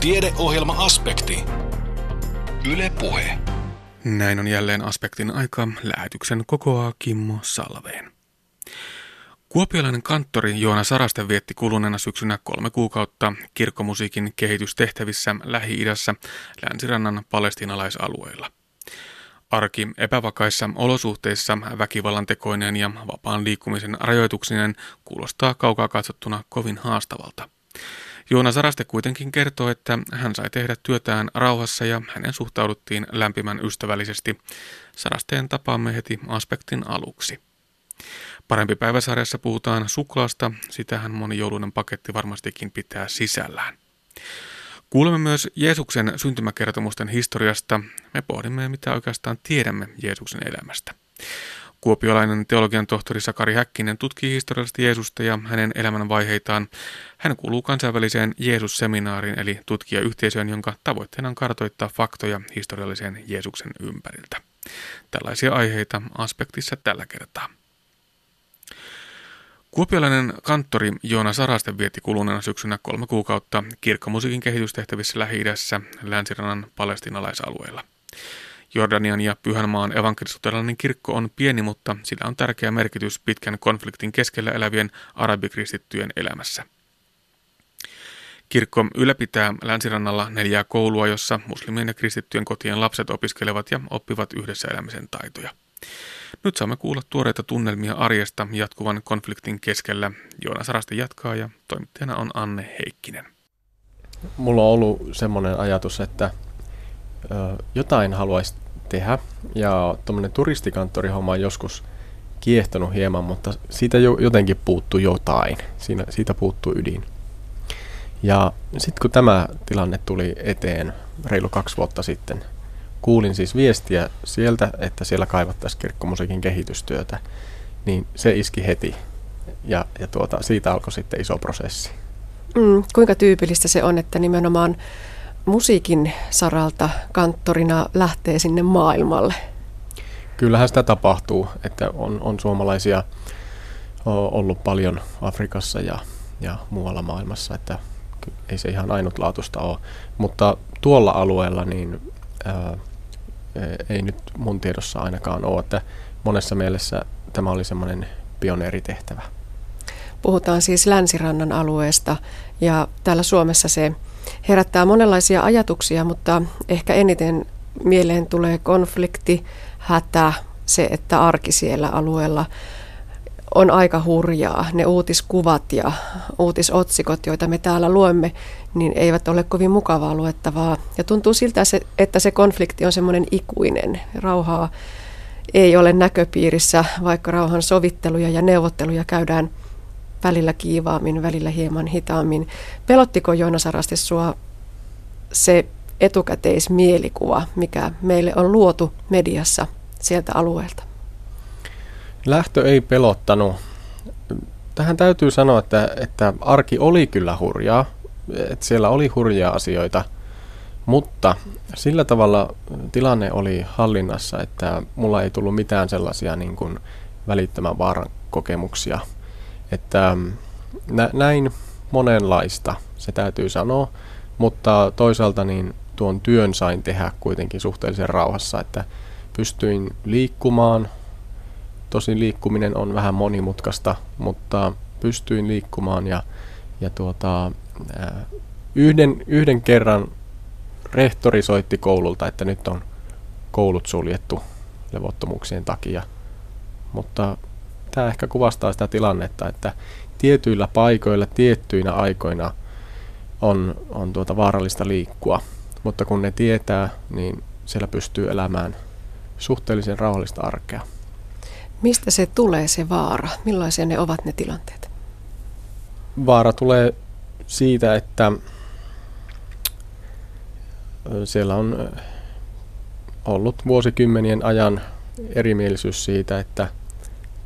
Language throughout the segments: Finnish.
Tiedeohjelma-aspekti. Yle Puhe. Näin on jälleen aspektin aika. Lähetyksen kokoaa Kimmo Salveen. Kuopiolainen kanttori Joona Saraste vietti kuluneena syksynä kolme kuukautta kirkkomusiikin kehitystehtävissä Lähi-idässä länsirannan palestinalaisalueilla. Arki epävakaissa olosuhteissa väkivallan tekoinen ja vapaan liikkumisen rajoituksinen kuulostaa kaukaa katsottuna kovin haastavalta. Joona Saraste kuitenkin kertoo, että hän sai tehdä työtään rauhassa ja hänen suhtauduttiin lämpimän ystävällisesti. Sarasteen tapaamme heti aspektin aluksi. Parempi päiväsarjassa puhutaan suklaasta, sitähän moni joulunen paketti varmastikin pitää sisällään. Kuulemme myös Jeesuksen syntymäkertomusten historiasta. Me pohdimme, mitä oikeastaan tiedämme Jeesuksen elämästä. Kuopiolainen teologian tohtori Sakari Häkkinen tutkii historiallisesti Jeesusta ja hänen elämänvaiheitaan. Hän kuuluu kansainväliseen Jeesus-seminaariin eli tutkijayhteisöön, jonka tavoitteena on kartoittaa faktoja historiallisen Jeesuksen ympäriltä. Tällaisia aiheita aspektissa tällä kertaa. Kuopiolainen kanttori Joona Saraste vietti kuluneena syksynä kolme kuukautta kirkkomusiikin kehitystehtävissä Lähi-idässä länsirannan palestinalaisalueilla. Jordanian ja Pyhänmaan evankelisluterilainen kirkko on pieni, mutta sillä on tärkeä merkitys pitkän konfliktin keskellä elävien arabikristittyjen elämässä. Kirkko ylläpitää länsirannalla neljää koulua, jossa muslimien ja kristittyjen kotien lapset opiskelevat ja oppivat yhdessä elämisen taitoja. Nyt saamme kuulla tuoreita tunnelmia arjesta jatkuvan konfliktin keskellä. Joona Sarasti jatkaa ja toimittajana on Anne Heikkinen. Mulla on ollut semmoinen ajatus, että jotain haluaisi tehdä. Ja tuommoinen turistikanttorihomma on joskus kiehtonut hieman, mutta siitä jo, jotenkin puuttuu jotain. Siinä, siitä puuttuu ydin. Ja sitten kun tämä tilanne tuli eteen reilu kaksi vuotta sitten, kuulin siis viestiä sieltä, että siellä kaivattaisiin kirkkomusiikin kehitystyötä, niin se iski heti. Ja, ja tuota, siitä alkoi sitten iso prosessi. Mm, kuinka tyypillistä se on, että nimenomaan musiikin saralta kanttorina lähtee sinne maailmalle? Kyllähän sitä tapahtuu, että on, on suomalaisia ollut paljon Afrikassa ja, ja muualla maailmassa, että ei se ihan ainutlaatuista ole. Mutta tuolla alueella niin ää, ei nyt mun tiedossa ainakaan ole, että monessa mielessä tämä oli semmoinen pioneeritehtävä. Puhutaan siis länsirannan alueesta ja täällä Suomessa se herättää monenlaisia ajatuksia, mutta ehkä eniten mieleen tulee konflikti, hätä, se, että arki siellä alueella on aika hurjaa. Ne uutiskuvat ja uutisotsikot, joita me täällä luemme, niin eivät ole kovin mukavaa luettavaa. Ja tuntuu siltä, että se konflikti on semmoinen ikuinen. Rauhaa ei ole näköpiirissä, vaikka rauhan sovitteluja ja neuvotteluja käydään välillä kiivaammin, välillä hieman hitaammin. Pelottiko Joona Sarasti sua se etukäteismielikuva, mikä meille on luotu mediassa sieltä alueelta? Lähtö ei pelottanut. Tähän täytyy sanoa, että, että arki oli kyllä hurjaa, että siellä oli hurjia asioita, mutta sillä tavalla tilanne oli hallinnassa, että mulla ei tullut mitään sellaisia niin kuin välittömän vaaran kokemuksia – että mm, nä, näin monenlaista, se täytyy sanoa, mutta toisaalta niin tuon työn sain tehdä kuitenkin suhteellisen rauhassa, että pystyin liikkumaan. Tosin liikkuminen on vähän monimutkaista, mutta pystyin liikkumaan ja, ja tuota, yhden, yhden kerran rehtori soitti koululta, että nyt on koulut suljettu levottomuuksien takia. Mutta tämä ehkä kuvastaa sitä tilannetta, että tietyillä paikoilla, tiettyinä aikoina on, on tuota vaarallista liikkua, mutta kun ne tietää, niin siellä pystyy elämään suhteellisen rauhallista arkea. Mistä se tulee se vaara? Millaisia ne ovat ne tilanteet? Vaara tulee siitä, että siellä on ollut vuosikymmenien ajan erimielisyys siitä, että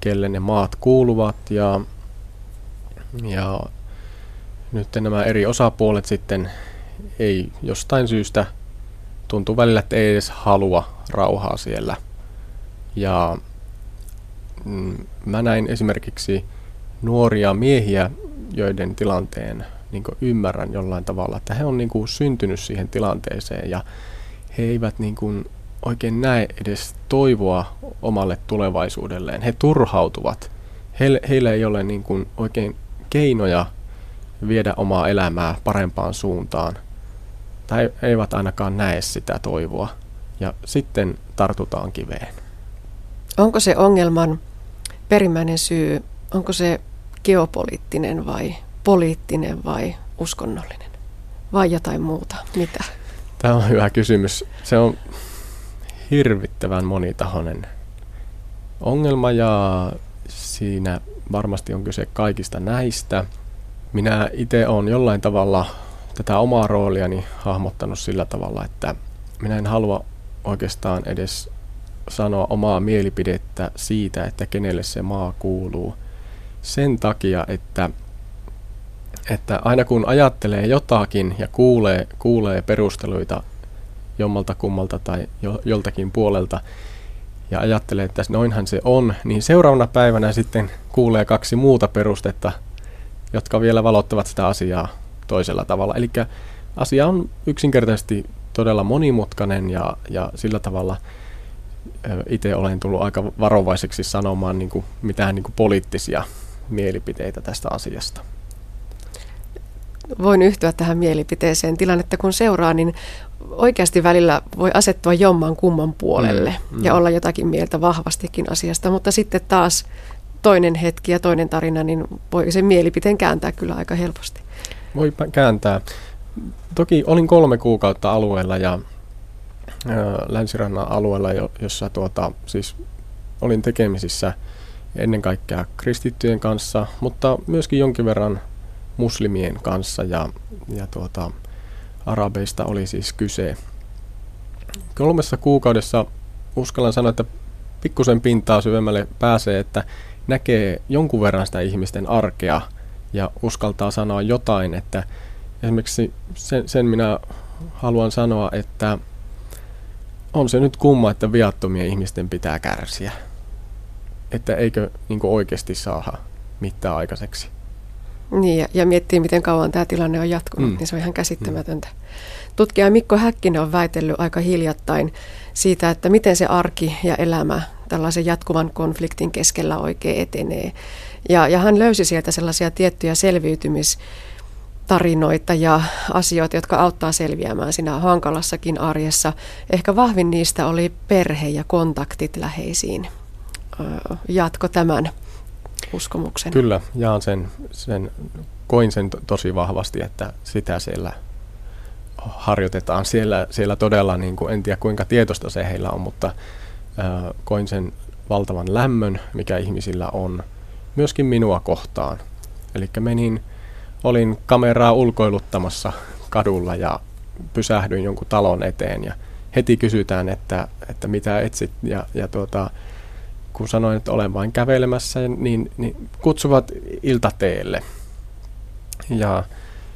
kelle ne maat kuuluvat ja, ja nyt nämä eri osapuolet sitten ei jostain syystä tuntuu välillä, että ei edes halua rauhaa siellä. Ja mm, mä näin esimerkiksi nuoria miehiä, joiden tilanteen niin ymmärrän jollain tavalla, että he on niin syntynyt siihen tilanteeseen ja he eivät niin oikein näe edes toivoa omalle tulevaisuudelleen. He turhautuvat. Heille, heillä ei ole niin kuin oikein keinoja viedä omaa elämää parempaan suuntaan. Tai eivät ainakaan näe sitä toivoa. Ja sitten tartutaan kiveen. Onko se ongelman perimmäinen syy, onko se geopoliittinen vai poliittinen vai uskonnollinen? Vai jotain muuta? Mitä? Tämä on hyvä kysymys. Se on hirvittävän monitahoinen ongelma ja siinä varmasti on kyse kaikista näistä. Minä itse olen jollain tavalla tätä omaa rooliani hahmottanut sillä tavalla, että minä en halua oikeastaan edes sanoa omaa mielipidettä siitä, että kenelle se maa kuuluu. Sen takia, että, että aina kun ajattelee jotakin ja kuulee, kuulee perusteluita jommalta kummalta tai jo, joltakin puolelta ja ajattelee, että noinhan se on, niin seuraavana päivänä sitten kuulee kaksi muuta perustetta, jotka vielä valottavat sitä asiaa toisella tavalla. Eli asia on yksinkertaisesti todella monimutkainen ja, ja sillä tavalla itse olen tullut aika varovaiseksi sanomaan niin kuin mitään niin kuin poliittisia mielipiteitä tästä asiasta. Voin yhtyä tähän mielipiteeseen. Tilannetta kun seuraa, niin oikeasti välillä voi asettua jomman kumman puolelle mm, mm. ja olla jotakin mieltä vahvastikin asiasta, mutta sitten taas toinen hetki ja toinen tarina, niin voi sen mielipiteen kääntää kyllä aika helposti. Voi kääntää. Toki olin kolme kuukautta alueella ja länsirannan alueella, jossa tuota, siis olin tekemisissä ennen kaikkea kristittyjen kanssa, mutta myöskin jonkin verran muslimien kanssa ja, ja tuota, arabeista oli siis kyse. Kolmessa kuukaudessa uskallan sanoa, että pikkusen pintaa syvemmälle pääsee, että näkee jonkun verran sitä ihmisten arkea ja uskaltaa sanoa jotain, että esimerkiksi sen, sen minä haluan sanoa, että on se nyt kumma, että viattomien ihmisten pitää kärsiä. Että eikö niin oikeasti saa mitään aikaiseksi. Niin, ja, ja miettii, miten kauan tämä tilanne on jatkunut, mm. niin se on ihan käsittämätöntä. Mm. Tutkija Mikko Häkkinen on väitellyt aika hiljattain siitä, että miten se arki ja elämä tällaisen jatkuvan konfliktin keskellä oikein etenee. Ja, ja hän löysi sieltä sellaisia tiettyjä selviytymistarinoita ja asioita, jotka auttaa selviämään siinä hankalassakin arjessa. Ehkä vahvin niistä oli perhe ja kontaktit läheisiin. Jatko tämän uskomuksen. Kyllä, jaan sen, sen koin sen to, tosi vahvasti, että sitä siellä harjoitetaan. Siellä, siellä todella, niin kuin, en tiedä kuinka tietoista se heillä on, mutta äh, koin sen valtavan lämmön, mikä ihmisillä on, myöskin minua kohtaan. Eli menin, olin kameraa ulkoiluttamassa kadulla ja pysähdyin jonkun talon eteen ja heti kysytään, että, että mitä etsit ja, ja tuota, kun sanoin, että olen vain kävelemässä, niin, niin kutsuvat iltateelle. Ja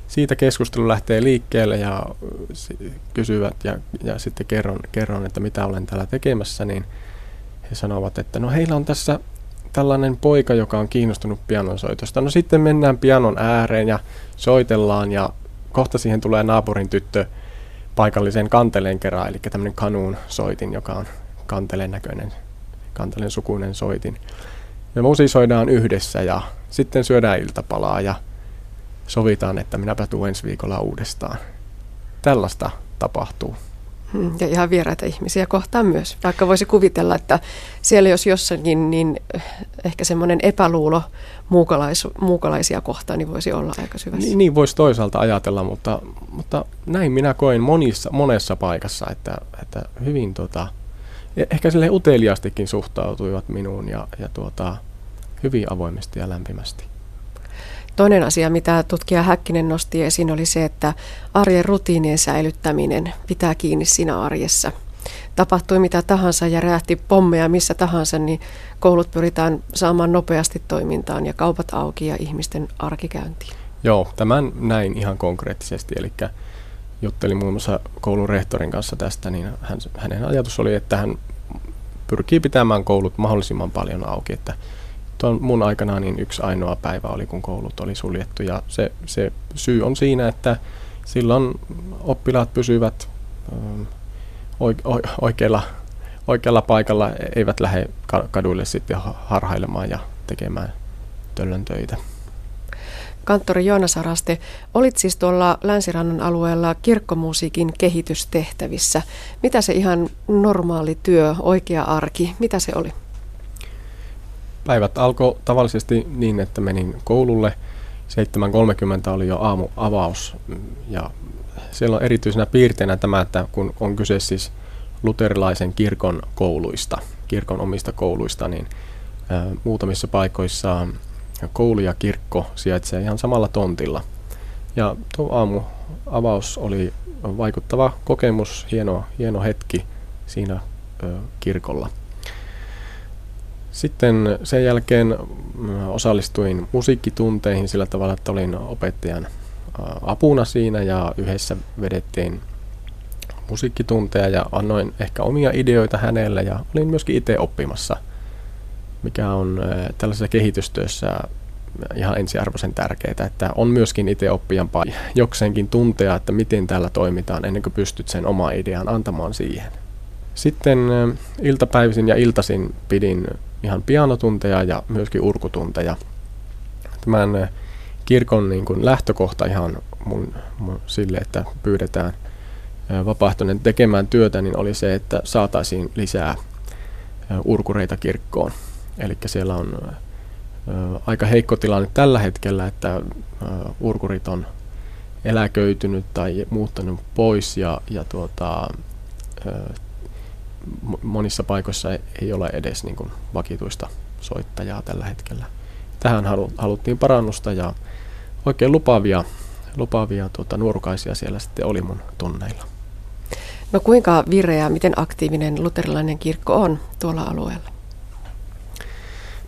siitä keskustelu lähtee liikkeelle ja kysyvät ja, ja sitten kerron, kerron, että mitä olen täällä tekemässä, niin he sanovat, että no heillä on tässä tällainen poika, joka on kiinnostunut pianonsoitosta. No sitten mennään pianon ääreen ja soitellaan ja kohta siihen tulee naapurin tyttö paikallisen kanteleen kerran, eli tämmöinen kanuun soitin, joka on kanteleen näköinen Kantelin sukuinen soitin. Me musisoidaan yhdessä ja sitten syödään iltapalaa ja sovitaan, että minäpä tuun ensi viikolla uudestaan. Tällaista tapahtuu. Hmm, ja ihan vieraita ihmisiä kohtaan myös. Vaikka voisi kuvitella, että siellä jos jossakin, niin ehkä semmoinen epäluulo muukalais, muukalaisia kohtaan niin voisi olla aika syvässä. Niin, niin voisi toisaalta ajatella, mutta, mutta näin minä koin monissa, monessa paikassa, että, että hyvin tota, ehkä sille uteliaastikin suhtautuivat minuun ja, ja tuota, hyvin avoimesti ja lämpimästi. Toinen asia, mitä tutkija Häkkinen nosti esiin, oli se, että arjen rutiinien säilyttäminen pitää kiinni siinä arjessa. Tapahtui mitä tahansa ja räjähti pommeja missä tahansa, niin koulut pyritään saamaan nopeasti toimintaan ja kaupat auki ja ihmisten arkikäyntiin. Joo, tämän näin ihan konkreettisesti. Eli juttelin muun muassa koulun rehtorin kanssa tästä, niin hän, hänen ajatus oli, että hän pyrkii pitämään koulut mahdollisimman paljon auki, että tuon mun aikana niin yksi ainoa päivä oli, kun koulut oli suljettu. Ja se, se syy on siinä, että silloin oppilaat pysyvät oikealla, oikealla paikalla, eivät lähde kaduille sitten harhailemaan ja tekemään töllön töitä. Kanttori Joona Saraste, olit siis tuolla Länsirannan alueella kirkkomusiikin kehitystehtävissä. Mitä se ihan normaali työ, oikea arki, mitä se oli? Päivät alkoi tavallisesti niin, että menin koululle. 7.30 oli jo aamu avaus ja siellä on erityisenä piirteinä tämä, että kun on kyse siis luterilaisen kirkon kouluista, kirkon omista kouluista, niin muutamissa paikoissa koulu ja kirkko sijaitsee ihan samalla tontilla. Ja tuo aamu avaus oli vaikuttava kokemus, hieno, hieno hetki siinä ö, kirkolla. Sitten sen jälkeen osallistuin musiikkitunteihin sillä tavalla, että olin opettajan apuna siinä ja yhdessä vedettiin musiikkitunteja ja annoin ehkä omia ideoita hänelle ja olin myöskin itse oppimassa – mikä on tällaisessa kehitystyössä ihan ensiarvoisen tärkeää, että on myöskin itse oppijan jokseenkin tuntea, että miten täällä toimitaan ennen kuin pystyt sen oma idean antamaan siihen. Sitten iltapäivisin ja iltasin pidin ihan pianotunteja ja myöskin urkutunteja. Tämän kirkon niin kuin lähtökohta ihan mun, mun sille, että pyydetään vapaaehtoinen tekemään työtä, niin oli se, että saataisiin lisää urkureita kirkkoon. Eli siellä on aika heikko tilanne tällä hetkellä, että urkurit on eläköitynyt tai muuttanut pois ja, ja tuota, monissa paikoissa ei ole edes niin kuin vakituista soittajaa tällä hetkellä. Tähän halu, haluttiin parannusta ja oikein lupaavia, lupaavia tuota, nuorukaisia siellä sitten oli mun tunneilla. No kuinka vireä, miten aktiivinen luterilainen kirkko on tuolla alueella?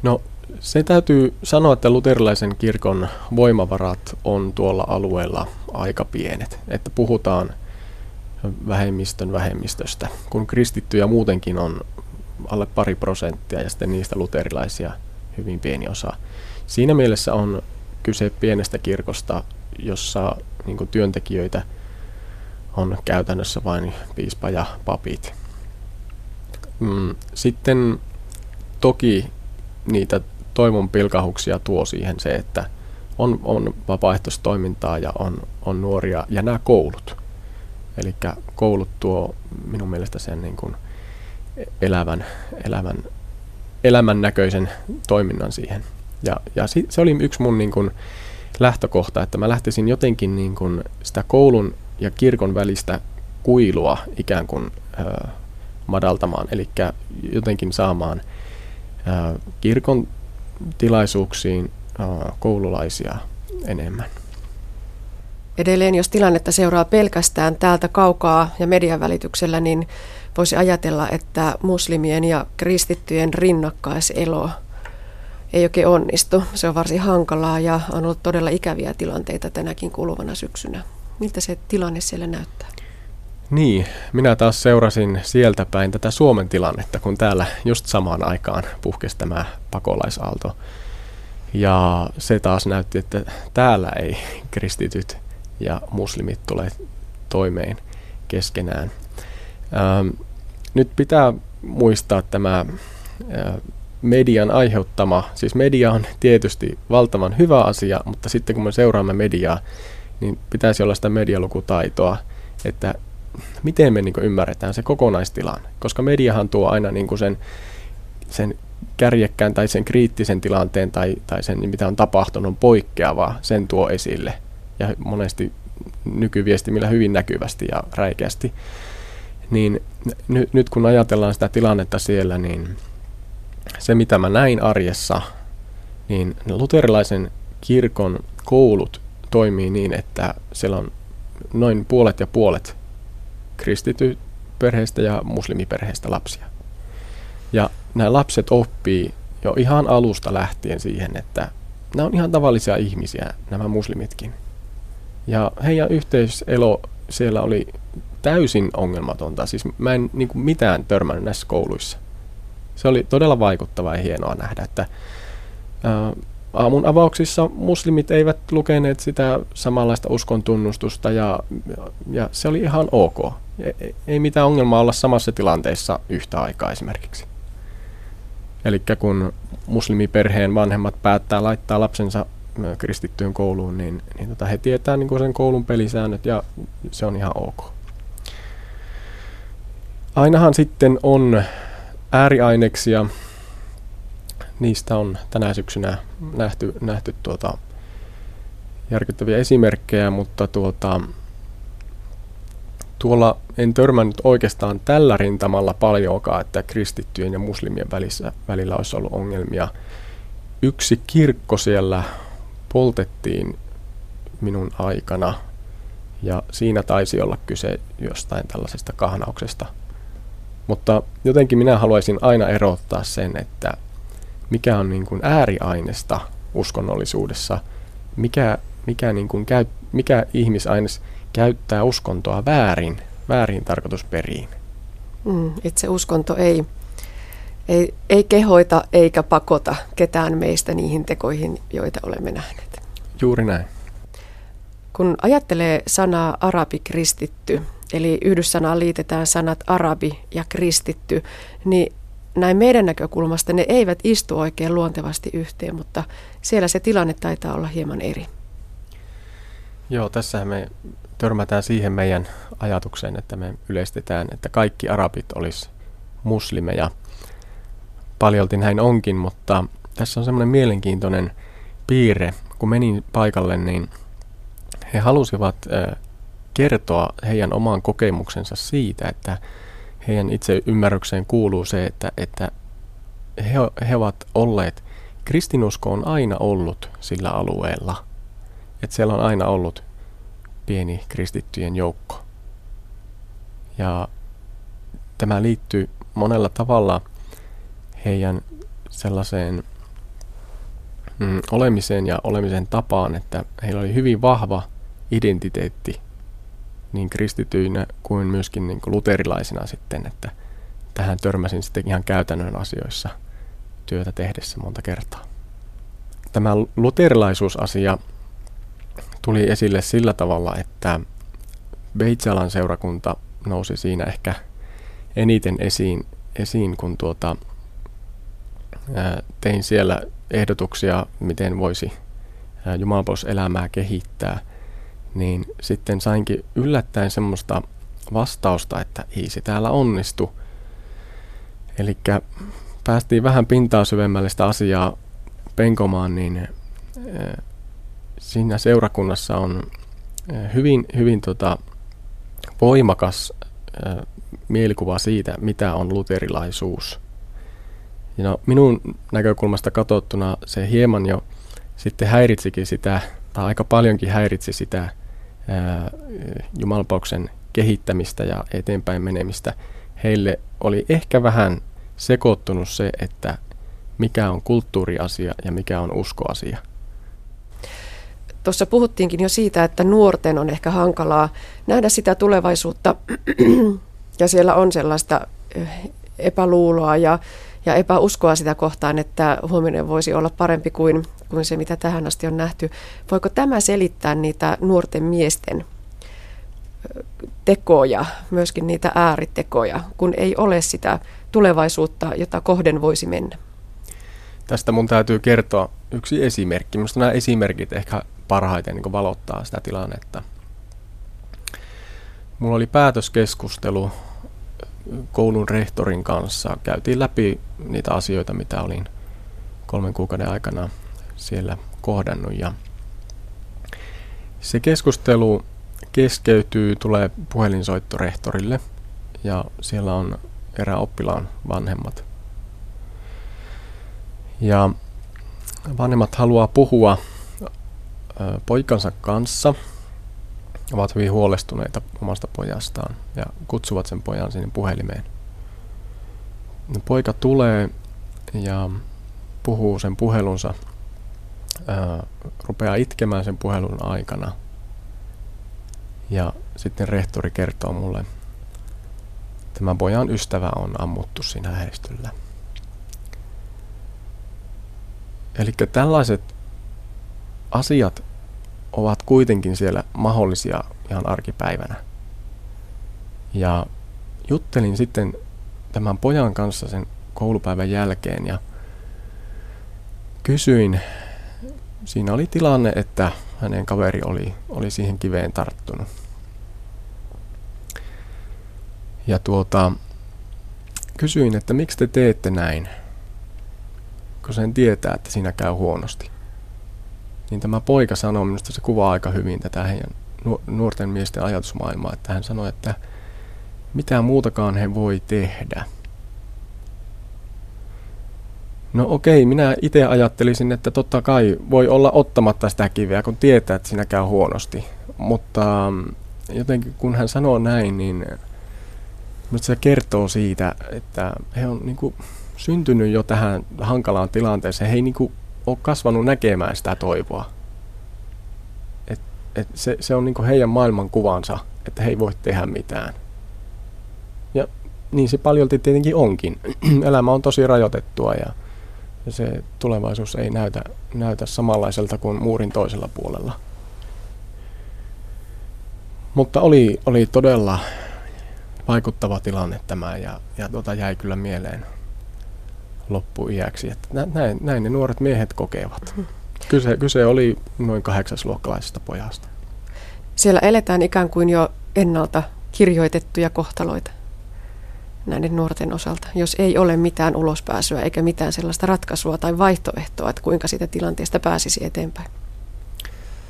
No se täytyy sanoa, että luterilaisen kirkon voimavarat on tuolla alueella aika pienet. Että puhutaan vähemmistön vähemmistöstä, kun kristittyjä muutenkin on alle pari prosenttia ja sitten niistä luterilaisia hyvin pieni osa. Siinä mielessä on kyse pienestä kirkosta, jossa niin työntekijöitä on käytännössä vain piispa ja papit. Mm, sitten toki niitä toivon pilkahuksia tuo siihen se, että on, on vapaaehtoistoimintaa ja on, on nuoria ja nämä koulut. Eli koulut tuo minun mielestä sen niin kuin elävän, elävän, elämän näköisen toiminnan siihen. Ja, ja se oli yksi mun niin kuin lähtökohta, että mä lähtisin jotenkin niin kuin sitä koulun ja kirkon välistä kuilua ikään kuin ö, madaltamaan, eli jotenkin saamaan – kirkon tilaisuuksiin koululaisia enemmän. Edelleen, jos tilannetta seuraa pelkästään täältä kaukaa ja median välityksellä, niin voisi ajatella, että muslimien ja kristittyjen rinnakkaiselo ei oikein onnistu. Se on varsin hankalaa ja on ollut todella ikäviä tilanteita tänäkin kuluvana syksynä. Miltä se tilanne siellä näyttää? Niin, minä taas seurasin sieltä päin tätä Suomen tilannetta, kun täällä just samaan aikaan puhkesi tämä pakolaisaalto. Ja se taas näytti, että täällä ei kristityt ja muslimit tule toimeen keskenään. Ähm, nyt pitää muistaa tämä äh, median aiheuttama, siis media on tietysti valtavan hyvä asia, mutta sitten kun me seuraamme mediaa, niin pitäisi olla sitä medialukutaitoa, että miten me niin ymmärretään se kokonaistilanne. Koska mediahan tuo aina niin sen, sen kärjekkään tai sen kriittisen tilanteen tai, tai sen, mitä on tapahtunut, poikkeavaa, sen tuo esille. Ja monesti nykyviestimillä hyvin näkyvästi ja räikeästi. Niin n- nyt kun ajatellaan sitä tilannetta siellä, niin se mitä mä näin arjessa, niin luterilaisen kirkon koulut toimii niin, että siellä on noin puolet ja puolet kristity perheistä ja muslimiperheistä lapsia. Ja nämä lapset oppii jo ihan alusta lähtien siihen, että nämä on ihan tavallisia ihmisiä, nämä muslimitkin. Ja heidän yhteiselo siellä oli täysin ongelmatonta. Siis mä en niin kuin mitään törmännyt näissä kouluissa. Se oli todella vaikuttavaa ja hienoa nähdä, että aamun avauksissa muslimit eivät lukeneet sitä samanlaista uskon tunnustusta ja, ja se oli ihan ok. Ei, mitään ongelmaa olla samassa tilanteessa yhtä aikaa esimerkiksi. Eli kun muslimiperheen vanhemmat päättää laittaa lapsensa kristittyyn kouluun, niin, niin tota he tietää niin sen koulun pelisäännöt ja se on ihan ok. Ainahan sitten on ääriaineksia. Niistä on tänä syksynä nähty, nähty tuota järkyttäviä esimerkkejä, mutta tuota, tuolla en törmännyt oikeastaan tällä rintamalla paljonkaan, että kristittyjen ja muslimien välissä, välillä olisi ollut ongelmia. Yksi kirkko siellä poltettiin minun aikana ja siinä taisi olla kyse jostain tällaisesta kahnauksesta. Mutta jotenkin minä haluaisin aina erottaa sen, että mikä on niin kuin ääriainesta uskonnollisuudessa, mikä, mikä, niin kuin käy, mikä ihmisaines käyttää uskontoa väärin, väärin tarkoitusperiin. Mm, itse uskonto ei, ei, ei kehoita eikä pakota ketään meistä niihin tekoihin, joita olemme nähneet. Juuri näin. Kun ajattelee sanaa arabikristitty, eli yhdyssanaan liitetään sanat arabi ja kristitty, niin näin meidän näkökulmasta ne eivät istu oikein luontevasti yhteen, mutta siellä se tilanne taitaa olla hieman eri. Joo, tässä me törmätään siihen meidän ajatukseen, että me yleistetään, että kaikki arabit olisi muslimeja. Paljolti näin onkin, mutta tässä on semmoinen mielenkiintoinen piirre. Kun menin paikalle, niin he halusivat kertoa heidän oman kokemuksensa siitä, että heidän itse ymmärrykseen kuuluu se, että, että he, he ovat olleet, kristinusko on aina ollut sillä alueella. Että siellä on aina ollut pieni kristittyjen joukko. Ja tämä liittyy monella tavalla heidän sellaiseen mm, olemiseen ja olemisen tapaan, että heillä oli hyvin vahva identiteetti niin kristityinä kuin myöskin niin kuin luterilaisina sitten, että tähän törmäsin sitten ihan käytännön asioissa työtä tehdessä monta kertaa. Tämä luterilaisuusasia tuli esille sillä tavalla, että Beitsalan seurakunta nousi siinä ehkä eniten esiin, esiin kun tuota, ää, tein siellä ehdotuksia, miten voisi elämää kehittää, niin sitten sainkin yllättäen semmoista vastausta, että ei se täällä onnistu. Eli päästiin vähän pintaa syvemmälle sitä asiaa penkomaan, niin siinä seurakunnassa on hyvin, hyvin tota, voimakas mielikuva siitä, mitä on luterilaisuus. Ja no, minun näkökulmasta katsottuna se hieman jo sitten häiritsikin sitä, tai aika paljonkin häiritsi sitä ää, Jumalpauksen kehittämistä ja eteenpäin menemistä. Heille oli ehkä vähän sekoittunut se, että mikä on kulttuuriasia ja mikä on uskoasia. Tuossa puhuttiinkin jo siitä, että nuorten on ehkä hankalaa nähdä sitä tulevaisuutta ja siellä on sellaista eh, epäluuloa ja, ja epäuskoa sitä kohtaan, että huominen voisi olla parempi kuin, kuin se, mitä tähän asti on nähty. Voiko tämä selittää niitä nuorten miesten eh, tekoja, myöskin niitä ääritekoja, kun ei ole sitä tulevaisuutta, jota kohden voisi mennä? Tästä mun täytyy kertoa yksi esimerkki. Minusta nämä esimerkit ehkä parhaiten niin valottaa sitä tilannetta. Mulla oli päätöskeskustelu koulun rehtorin kanssa. Käytiin läpi niitä asioita, mitä olin kolmen kuukauden aikana siellä kohdannut. Ja se keskustelu keskeytyy, tulee puhelinsoitto rehtorille ja siellä on erä oppilaan vanhemmat. Ja vanhemmat haluaa puhua poikansa kanssa, ovat hyvin huolestuneita omasta pojastaan ja kutsuvat sen pojan sinne puhelimeen. Poika tulee ja puhuu sen puhelunsa, rupeaa itkemään sen puhelun aikana. Ja sitten rehtori kertoo mulle, tämän pojan ystävä on ammuttu siinä lähestyllä. Eli tällaiset asiat ovat kuitenkin siellä mahdollisia ihan arkipäivänä. Ja juttelin sitten tämän pojan kanssa sen koulupäivän jälkeen ja kysyin, siinä oli tilanne, että hänen kaveri oli, oli siihen kiveen tarttunut. Ja tuota, kysyin, että miksi te teette näin, kun sen tietää, että siinä käy huonosti. Niin tämä poika sanoi, minusta se kuvaa aika hyvin tätä heidän nuorten miesten ajatusmaailmaa, että hän sanoi, että mitä muutakaan he voi tehdä. No okei, minä itse ajattelisin, että totta kai voi olla ottamatta sitä kiveä, kun tietää, että siinä käy huonosti. Mutta mm, jotenkin kun hän sanoo näin, niin mutta se kertoo siitä, että he on niin kuin syntynyt jo tähän hankalaan tilanteeseen. He ei niin kuin ole kasvanut näkemään sitä toivoa. Et, et se, se on niin kuin heidän maailmankuvansa, että he ei voi tehdä mitään. Ja niin se paljolti tietenkin onkin. Elämä on tosi rajoitettua ja, ja se tulevaisuus ei näytä, näytä samanlaiselta kuin muurin toisella puolella. Mutta oli, oli todella vaikuttava tilanne tämä ja, ja tota jäi kyllä mieleen loppuiäksi. Että näin, näin ne nuoret miehet kokevat. Kyse, kyse oli noin kahdeksasluokkalaisesta pojasta. Siellä eletään ikään kuin jo ennalta kirjoitettuja kohtaloita näiden nuorten osalta, jos ei ole mitään ulospääsyä eikä mitään sellaista ratkaisua tai vaihtoehtoa, että kuinka sitä tilanteesta pääsisi eteenpäin.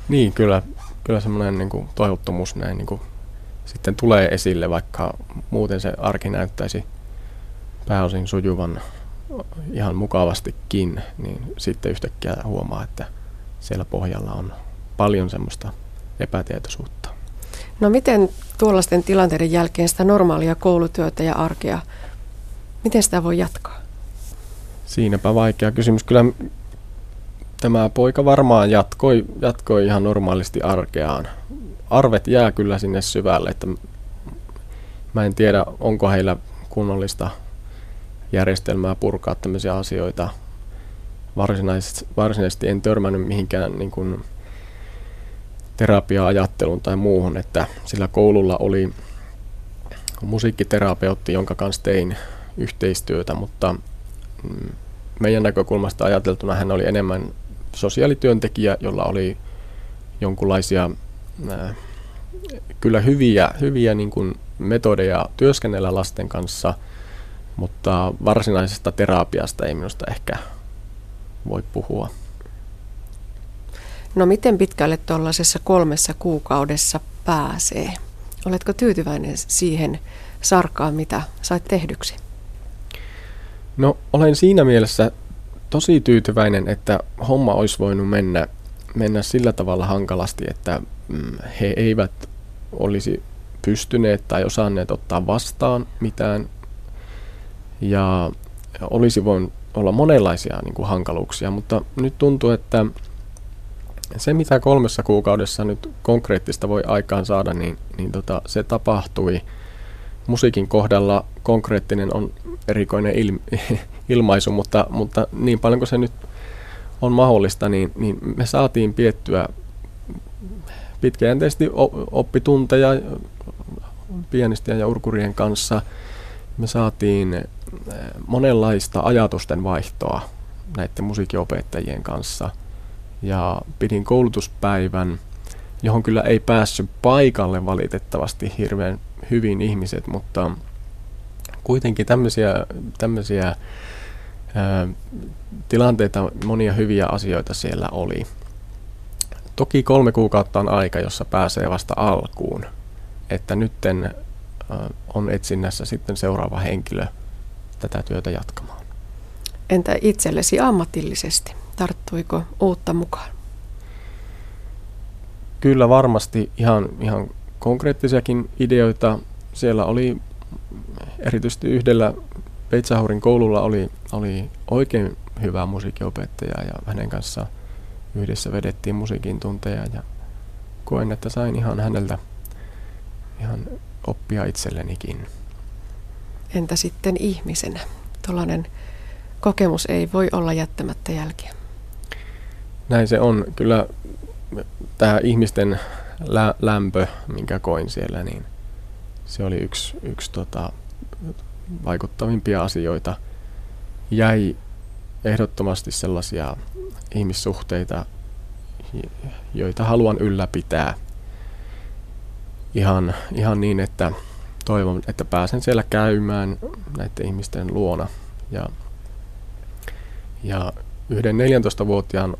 Niin, kyllä, kyllä semmoinen niin kuin toivottomuus näin niin kuin sitten tulee esille, vaikka muuten se arki näyttäisi pääosin sujuvan ihan mukavastikin, niin sitten yhtäkkiä huomaa, että siellä pohjalla on paljon semmoista epätietoisuutta. No miten tuollaisten tilanteiden jälkeen sitä normaalia koulutyötä ja arkea, miten sitä voi jatkaa? Siinäpä vaikea kysymys. Kyllä tämä poika varmaan jatkoi, jatkoi ihan normaalisti arkeaan arvet jää kyllä sinne syvälle, että mä en tiedä, onko heillä kunnollista järjestelmää purkaa tämmöisiä asioita. Varsinaisesti, varsinaisesti en törmännyt mihinkään niin kuin terapia-ajatteluun tai muuhun, että sillä koululla oli musiikkiterapeutti, jonka kanssa tein yhteistyötä, mutta mm, meidän näkökulmasta ajateltuna hän oli enemmän sosiaalityöntekijä, jolla oli jonkunlaisia kyllä hyviä, hyviä niin kuin metodeja työskennellä lasten kanssa, mutta varsinaisesta terapiasta ei minusta ehkä voi puhua. No miten pitkälle tuollaisessa kolmessa kuukaudessa pääsee? Oletko tyytyväinen siihen sarkaan, mitä sait tehdyksi? No olen siinä mielessä tosi tyytyväinen, että homma olisi voinut mennä, mennä sillä tavalla hankalasti, että Mm, he eivät olisi pystyneet tai osanneet ottaa vastaan mitään. Ja olisi voinut olla monenlaisia niin kuin hankaluuksia, mutta nyt tuntuu, että se mitä kolmessa kuukaudessa nyt konkreettista voi aikaan saada, niin, niin tota, se tapahtui. Musiikin kohdalla konkreettinen on erikoinen il, ilmaisu, mutta, mutta niin paljon kuin se nyt on mahdollista, niin, niin me saatiin piettyä pitkäjänteisesti oppitunteja pianistien ja urkurien kanssa. Me saatiin monenlaista ajatusten vaihtoa näiden musiikinopettajien kanssa. Ja pidin koulutuspäivän, johon kyllä ei päässyt paikalle valitettavasti hirveän hyvin ihmiset, mutta kuitenkin tämmöisiä, tämmöisiä ää, ää, monia hyviä asioita siellä oli. Toki kolme kuukautta on aika, jossa pääsee vasta alkuun. Että nytten on etsinnässä sitten seuraava henkilö tätä työtä jatkamaan. Entä itsellesi ammatillisesti? Tarttuiko uutta mukaan? Kyllä varmasti ihan, ihan konkreettisiakin ideoita. Siellä oli erityisesti yhdellä Peitsahurin koululla oli, oli oikein hyvä musiikkiopettaja ja hänen kanssaan yhdessä vedettiin musiikin tunteja ja koen, että sain ihan häneltä ihan oppia itsellenikin. Entä sitten ihmisenä? Tuollainen kokemus ei voi olla jättämättä jälkeä. näin se on. Kyllä tämä ihmisten lä- lämpö, minkä koin siellä, niin se oli yksi, yksi tota, vaikuttavimpia asioita. Jäi ehdottomasti sellaisia ihmissuhteita, joita haluan ylläpitää ihan, ihan niin, että toivon, että pääsen siellä käymään näiden ihmisten luona. Ja, ja yhden 14-vuotiaan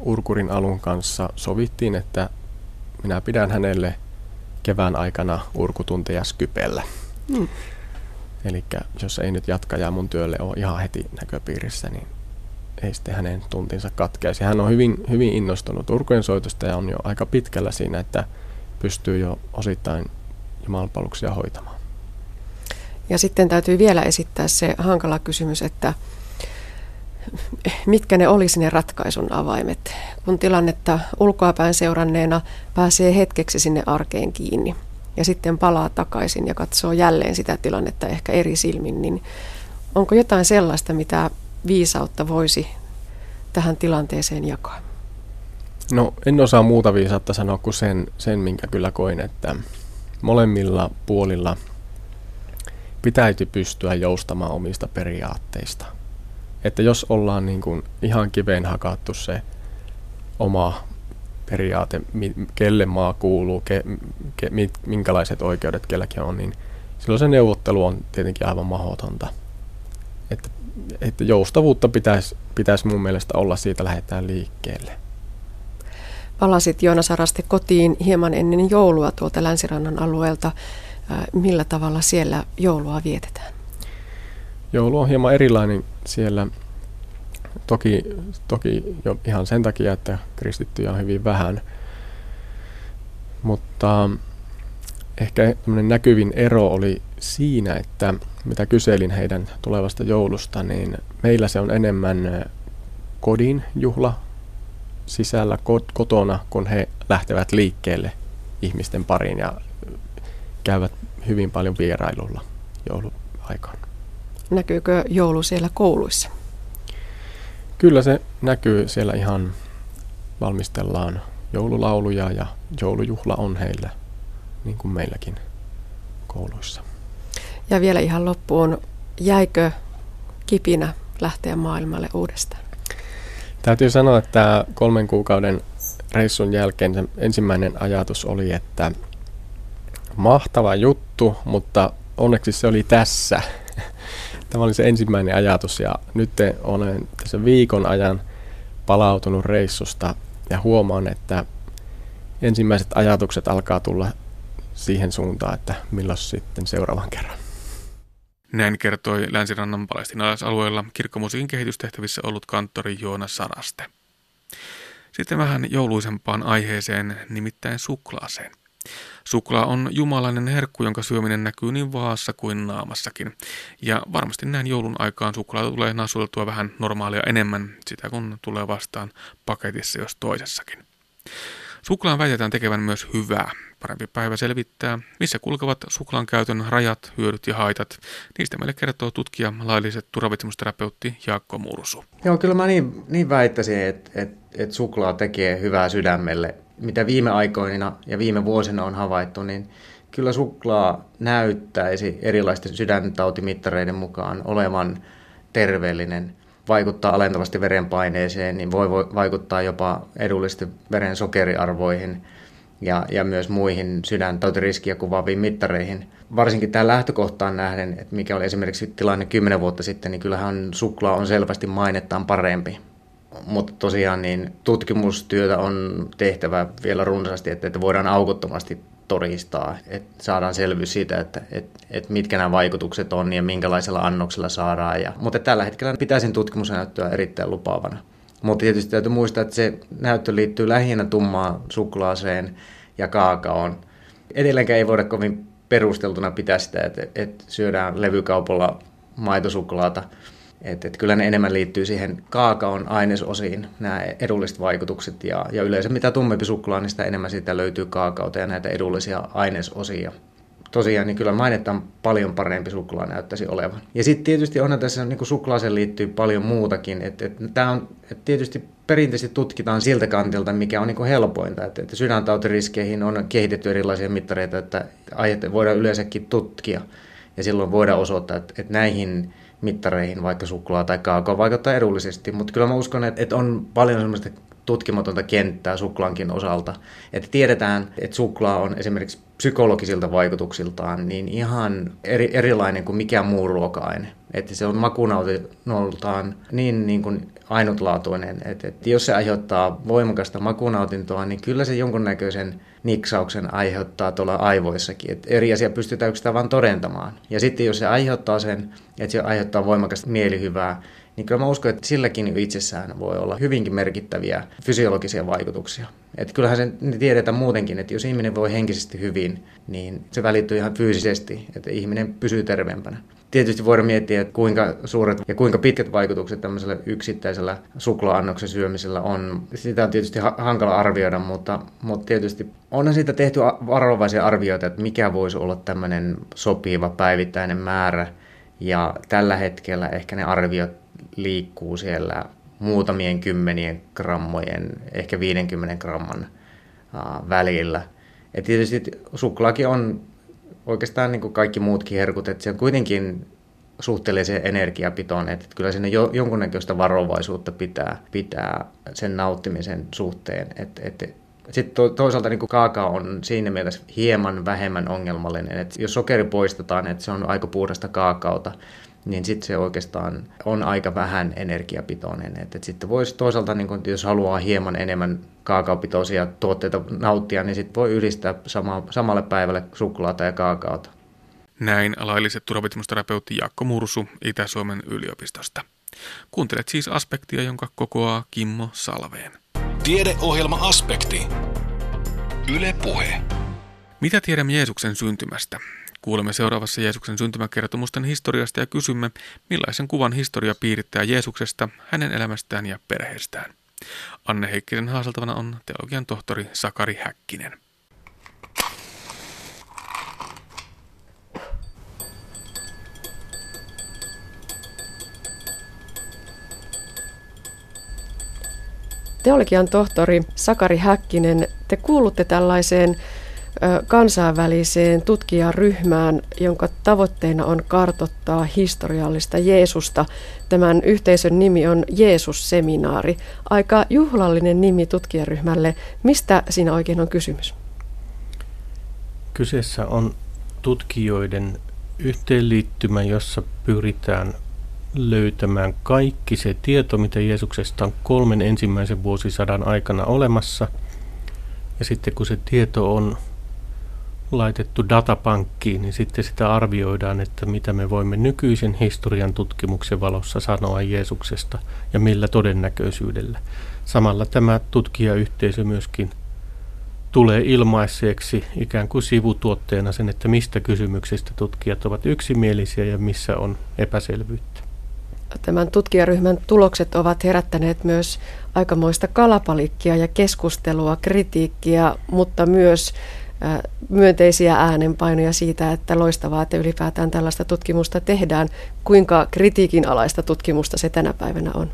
Urkurin alun kanssa sovittiin, että minä pidän hänelle kevään aikana urkutunteja Skypellä. Mm. Eli jos ei nyt jatkaja mun työlle ole ihan heti näköpiirissä, niin ei sitten hänen tuntinsa katkeaisi. Hän on hyvin, hyvin innostunut urkujen soitosta ja on jo aika pitkällä siinä, että pystyy jo osittain jumalpaluksia hoitamaan. Ja sitten täytyy vielä esittää se hankala kysymys, että mitkä ne olisi ne ratkaisun avaimet, kun tilannetta ulkoapäin seuranneena pääsee hetkeksi sinne arkeen kiinni ja sitten palaa takaisin ja katsoo jälleen sitä tilannetta ehkä eri silmin, niin onko jotain sellaista, mitä viisautta voisi tähän tilanteeseen jakaa? No en osaa muuta viisautta sanoa kuin sen, sen minkä kyllä koin, että molemmilla puolilla pitäisi pystyä joustamaan omista periaatteista. Että jos ollaan niin kuin ihan kiveen hakattu se oma periaate, kelle maa kuuluu, ke, ke, minkälaiset oikeudet kelläkin on, niin silloin se neuvottelu on tietenkin aivan mahdotonta. Että, että joustavuutta pitäisi, pitäisi mun mielestä olla, siitä lähdetään liikkeelle. Palasit Joona Saraste kotiin hieman ennen joulua tuolta Länsirannan alueelta. Millä tavalla siellä joulua vietetään? Joulu on hieman erilainen siellä. Toki, toki jo ihan sen takia, että kristittyjä on hyvin vähän. Mutta ehkä näkyvin ero oli siinä, että mitä kyselin heidän tulevasta joulusta, niin meillä se on enemmän kodin juhla sisällä kotona, kun he lähtevät liikkeelle ihmisten pariin ja käyvät hyvin paljon vierailulla jouluaikaan. Näkyykö joulu siellä kouluissa? Kyllä se näkyy siellä ihan valmistellaan joululauluja ja joulujuhla on heillä, niin kuin meilläkin kouluissa. Ja vielä ihan loppuun, jäikö kipinä lähteä maailmalle uudestaan? Täytyy sanoa, että kolmen kuukauden reissun jälkeen ensimmäinen ajatus oli, että mahtava juttu, mutta onneksi se oli tässä. Tämä oli se ensimmäinen ajatus ja nyt olen tässä viikon ajan palautunut reissusta ja huomaan, että ensimmäiset ajatukset alkaa tulla siihen suuntaan, että milloin sitten seuraavan kerran. Näin kertoi Länsirannan palestinalaisalueella kirkkomusiikin kehitystehtävissä ollut kanttori Joona Saraste. Sitten vähän jouluisempaan aiheeseen, nimittäin suklaaseen. Suklaa on jumalainen herkku, jonka syöminen näkyy niin vaassa kuin naamassakin. Ja varmasti näin joulun aikaan suklaa tulee nasuiltua vähän normaalia enemmän, sitä kun tulee vastaan paketissa jos toisessakin. Suklaan väitetään tekevän myös hyvää. Parempi päivä selvittää, missä kulkevat suklaan käytön rajat, hyödyt ja haitat. Niistä meille kertoo tutkija, lailliset turvavitsemusterapeutti Jaakko Mursu. Joo, kyllä mä niin, niin väittäisin, että, että, että suklaa tekee hyvää sydämelle. Mitä viime aikoina ja viime vuosina on havaittu, niin kyllä suklaa näyttäisi erilaisten sydäntautimittareiden mukaan olevan terveellinen – vaikuttaa alentavasti verenpaineeseen, niin voi, vaikuttaa jopa edullisesti veren sokeriarvoihin ja, ja myös muihin sydäntautiriskiä kuvaaviin mittareihin. Varsinkin tähän lähtökohtaan nähden, että mikä oli esimerkiksi tilanne 10 vuotta sitten, niin kyllähän suklaa on selvästi mainettaan parempi. Mutta tosiaan niin tutkimustyötä on tehtävä vielä runsaasti, että, että voidaan aukottomasti todistaa, että saadaan selvyys siitä, että, että, että mitkä nämä vaikutukset on ja minkälaisella annoksella saadaan. Ja, mutta tällä hetkellä pitäisin tutkimusnäyttöä erittäin lupaavana. Mutta tietysti täytyy muistaa, että se näyttö liittyy lähinnä tummaan suklaaseen ja kaakaoon. Edelleenkään ei voida kovin perusteltuna pitää sitä, että, että syödään levykaupalla maitosuklaata – et, et kyllä ne enemmän liittyy siihen kaakaon ainesosiin, nämä edulliset vaikutukset. Ja, ja yleensä mitä tummempi suklaa, niin sitä enemmän siitä löytyy kaakaota ja näitä edullisia ainesosia. tosiaan niin kyllä mainetta paljon parempi suklaa näyttäisi olevan. Ja sitten tietysti onhan tässä niin suklaaseen liittyy paljon muutakin. Että, että tämä on että tietysti perinteisesti tutkitaan siltä kantilta, mikä on niin helpointa. Että, että sydäntautiriskeihin on kehitetty erilaisia mittareita, että aiheet voidaan yleensäkin tutkia. Ja silloin voidaan osoittaa, että, että näihin mittareihin vaikka suklaa tai kaakao vaikuttaa edullisesti. Mutta kyllä mä uskon, että, on paljon sellaista tutkimatonta kenttää suklaankin osalta. Että tiedetään, että suklaa on esimerkiksi psykologisilta vaikutuksiltaan niin ihan eri, erilainen kuin mikä muu ruoka-aine. Että se on makunautinoltaan niin, niin kuin ainutlaatuinen, että, että jos se aiheuttaa voimakasta makunautintoa, niin kyllä se jonkunnäköisen niksauksen aiheuttaa tuolla aivoissakin. Että eri asia pystytään yksinään vain todentamaan. Ja sitten jos se aiheuttaa sen, että se aiheuttaa voimakasta mielihyvää, niin kyllä mä uskon, että silläkin itsessään voi olla hyvinkin merkittäviä fysiologisia vaikutuksia. Että kyllähän se tiedetään muutenkin, että jos ihminen voi henkisesti hyvin, niin se välittyy ihan fyysisesti, että ihminen pysyy terveempänä. Tietysti voidaan miettiä, että kuinka suuret ja kuinka pitkät vaikutukset tämmöisellä yksittäisellä suklaa-annoksen syömisellä on. Sitä on tietysti hankala arvioida, mutta, mutta tietysti onhan siitä tehty varovaisia arvioita, että mikä voisi olla tämmöinen sopiva päivittäinen määrä. Ja tällä hetkellä ehkä ne arviot liikkuu siellä muutamien kymmenien grammojen, ehkä 50 gramman välillä. Ja tietysti suklaakin on oikeastaan niin kuin kaikki muutkin herkut, että se on kuitenkin suhteellisen energiapitoinen, että kyllä sinne jo, jonkunnäköistä varovaisuutta pitää, pitää sen nauttimisen suhteen. Että, sitten to, toisaalta niin kaakao on siinä mielessä hieman vähemmän ongelmallinen, että jos sokeri poistetaan, että se on aika puhdasta kaakaota, niin sitten se oikeastaan on aika vähän energiapitoinen. Et, et sitten voisi toisaalta, niin kun, jos haluaa hieman enemmän kaakaopitoisia tuotteita nauttia, niin sitten voi ylistää sama, samalle päivälle suklaata ja kaakaota. Näin lailliset turvavitmusterapeutti Jaakko Mursu Itä-Suomen yliopistosta. Kuuntelet siis aspektia, jonka kokoaa Kimmo Salveen. Tiedeohjelma Aspekti. Yle Puhe. Mitä tiedämme Jeesuksen syntymästä? Kuulemme seuraavassa Jeesuksen syntymäkertomusten historiasta ja kysymme, millaisen kuvan historia piirittää Jeesuksesta, hänen elämästään ja perheestään. Anne Heikkisen haaseltavana on teologian tohtori Sakari Häkkinen. Teologian tohtori Sakari Häkkinen, te kuulutte tällaiseen kansainväliseen tutkijaryhmään, jonka tavoitteena on kartottaa historiallista Jeesusta. Tämän yhteisön nimi on Jeesus-seminaari. Aika juhlallinen nimi tutkijaryhmälle. Mistä siinä oikein on kysymys? Kyseessä on tutkijoiden yhteenliittymä, jossa pyritään löytämään kaikki se tieto, mitä Jeesuksesta on kolmen ensimmäisen vuosisadan aikana olemassa. Ja sitten kun se tieto on laitettu datapankkiin, niin sitten sitä arvioidaan, että mitä me voimme nykyisen historian tutkimuksen valossa sanoa Jeesuksesta ja millä todennäköisyydellä. Samalla tämä tutkijayhteisö myöskin tulee ilmaiseksi ikään kuin sivutuotteena sen, että mistä kysymyksistä tutkijat ovat yksimielisiä ja missä on epäselvyyttä. Tämän tutkijaryhmän tulokset ovat herättäneet myös aikamoista kalapalikkia ja keskustelua, kritiikkiä, mutta myös myönteisiä äänenpainoja siitä, että loistavaa, että ylipäätään tällaista tutkimusta tehdään. Kuinka kritiikin alaista tutkimusta se tänä päivänä on?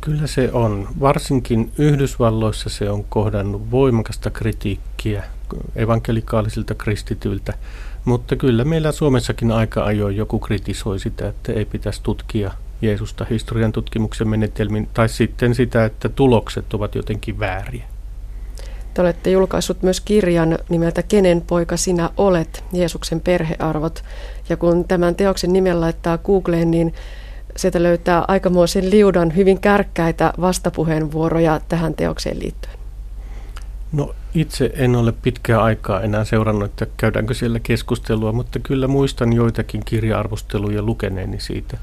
Kyllä se on. Varsinkin Yhdysvalloissa se on kohdannut voimakasta kritiikkiä evankelikaalisilta kristityiltä, mutta kyllä meillä Suomessakin aika ajoin joku kritisoi sitä, että ei pitäisi tutkia Jeesusta historian tutkimuksen menetelmin, tai sitten sitä, että tulokset ovat jotenkin vääriä. Te olette julkaissut myös kirjan nimeltä Kenen poika sinä olet, Jeesuksen perhearvot. Ja kun tämän teoksen nimen laittaa Googleen, niin sieltä löytää aikamoisen liudan hyvin kärkkäitä vastapuheenvuoroja tähän teokseen liittyen. No itse en ole pitkää aikaa enää seurannut, että käydäänkö siellä keskustelua, mutta kyllä muistan joitakin kirja-arvosteluja lukeneeni siitä.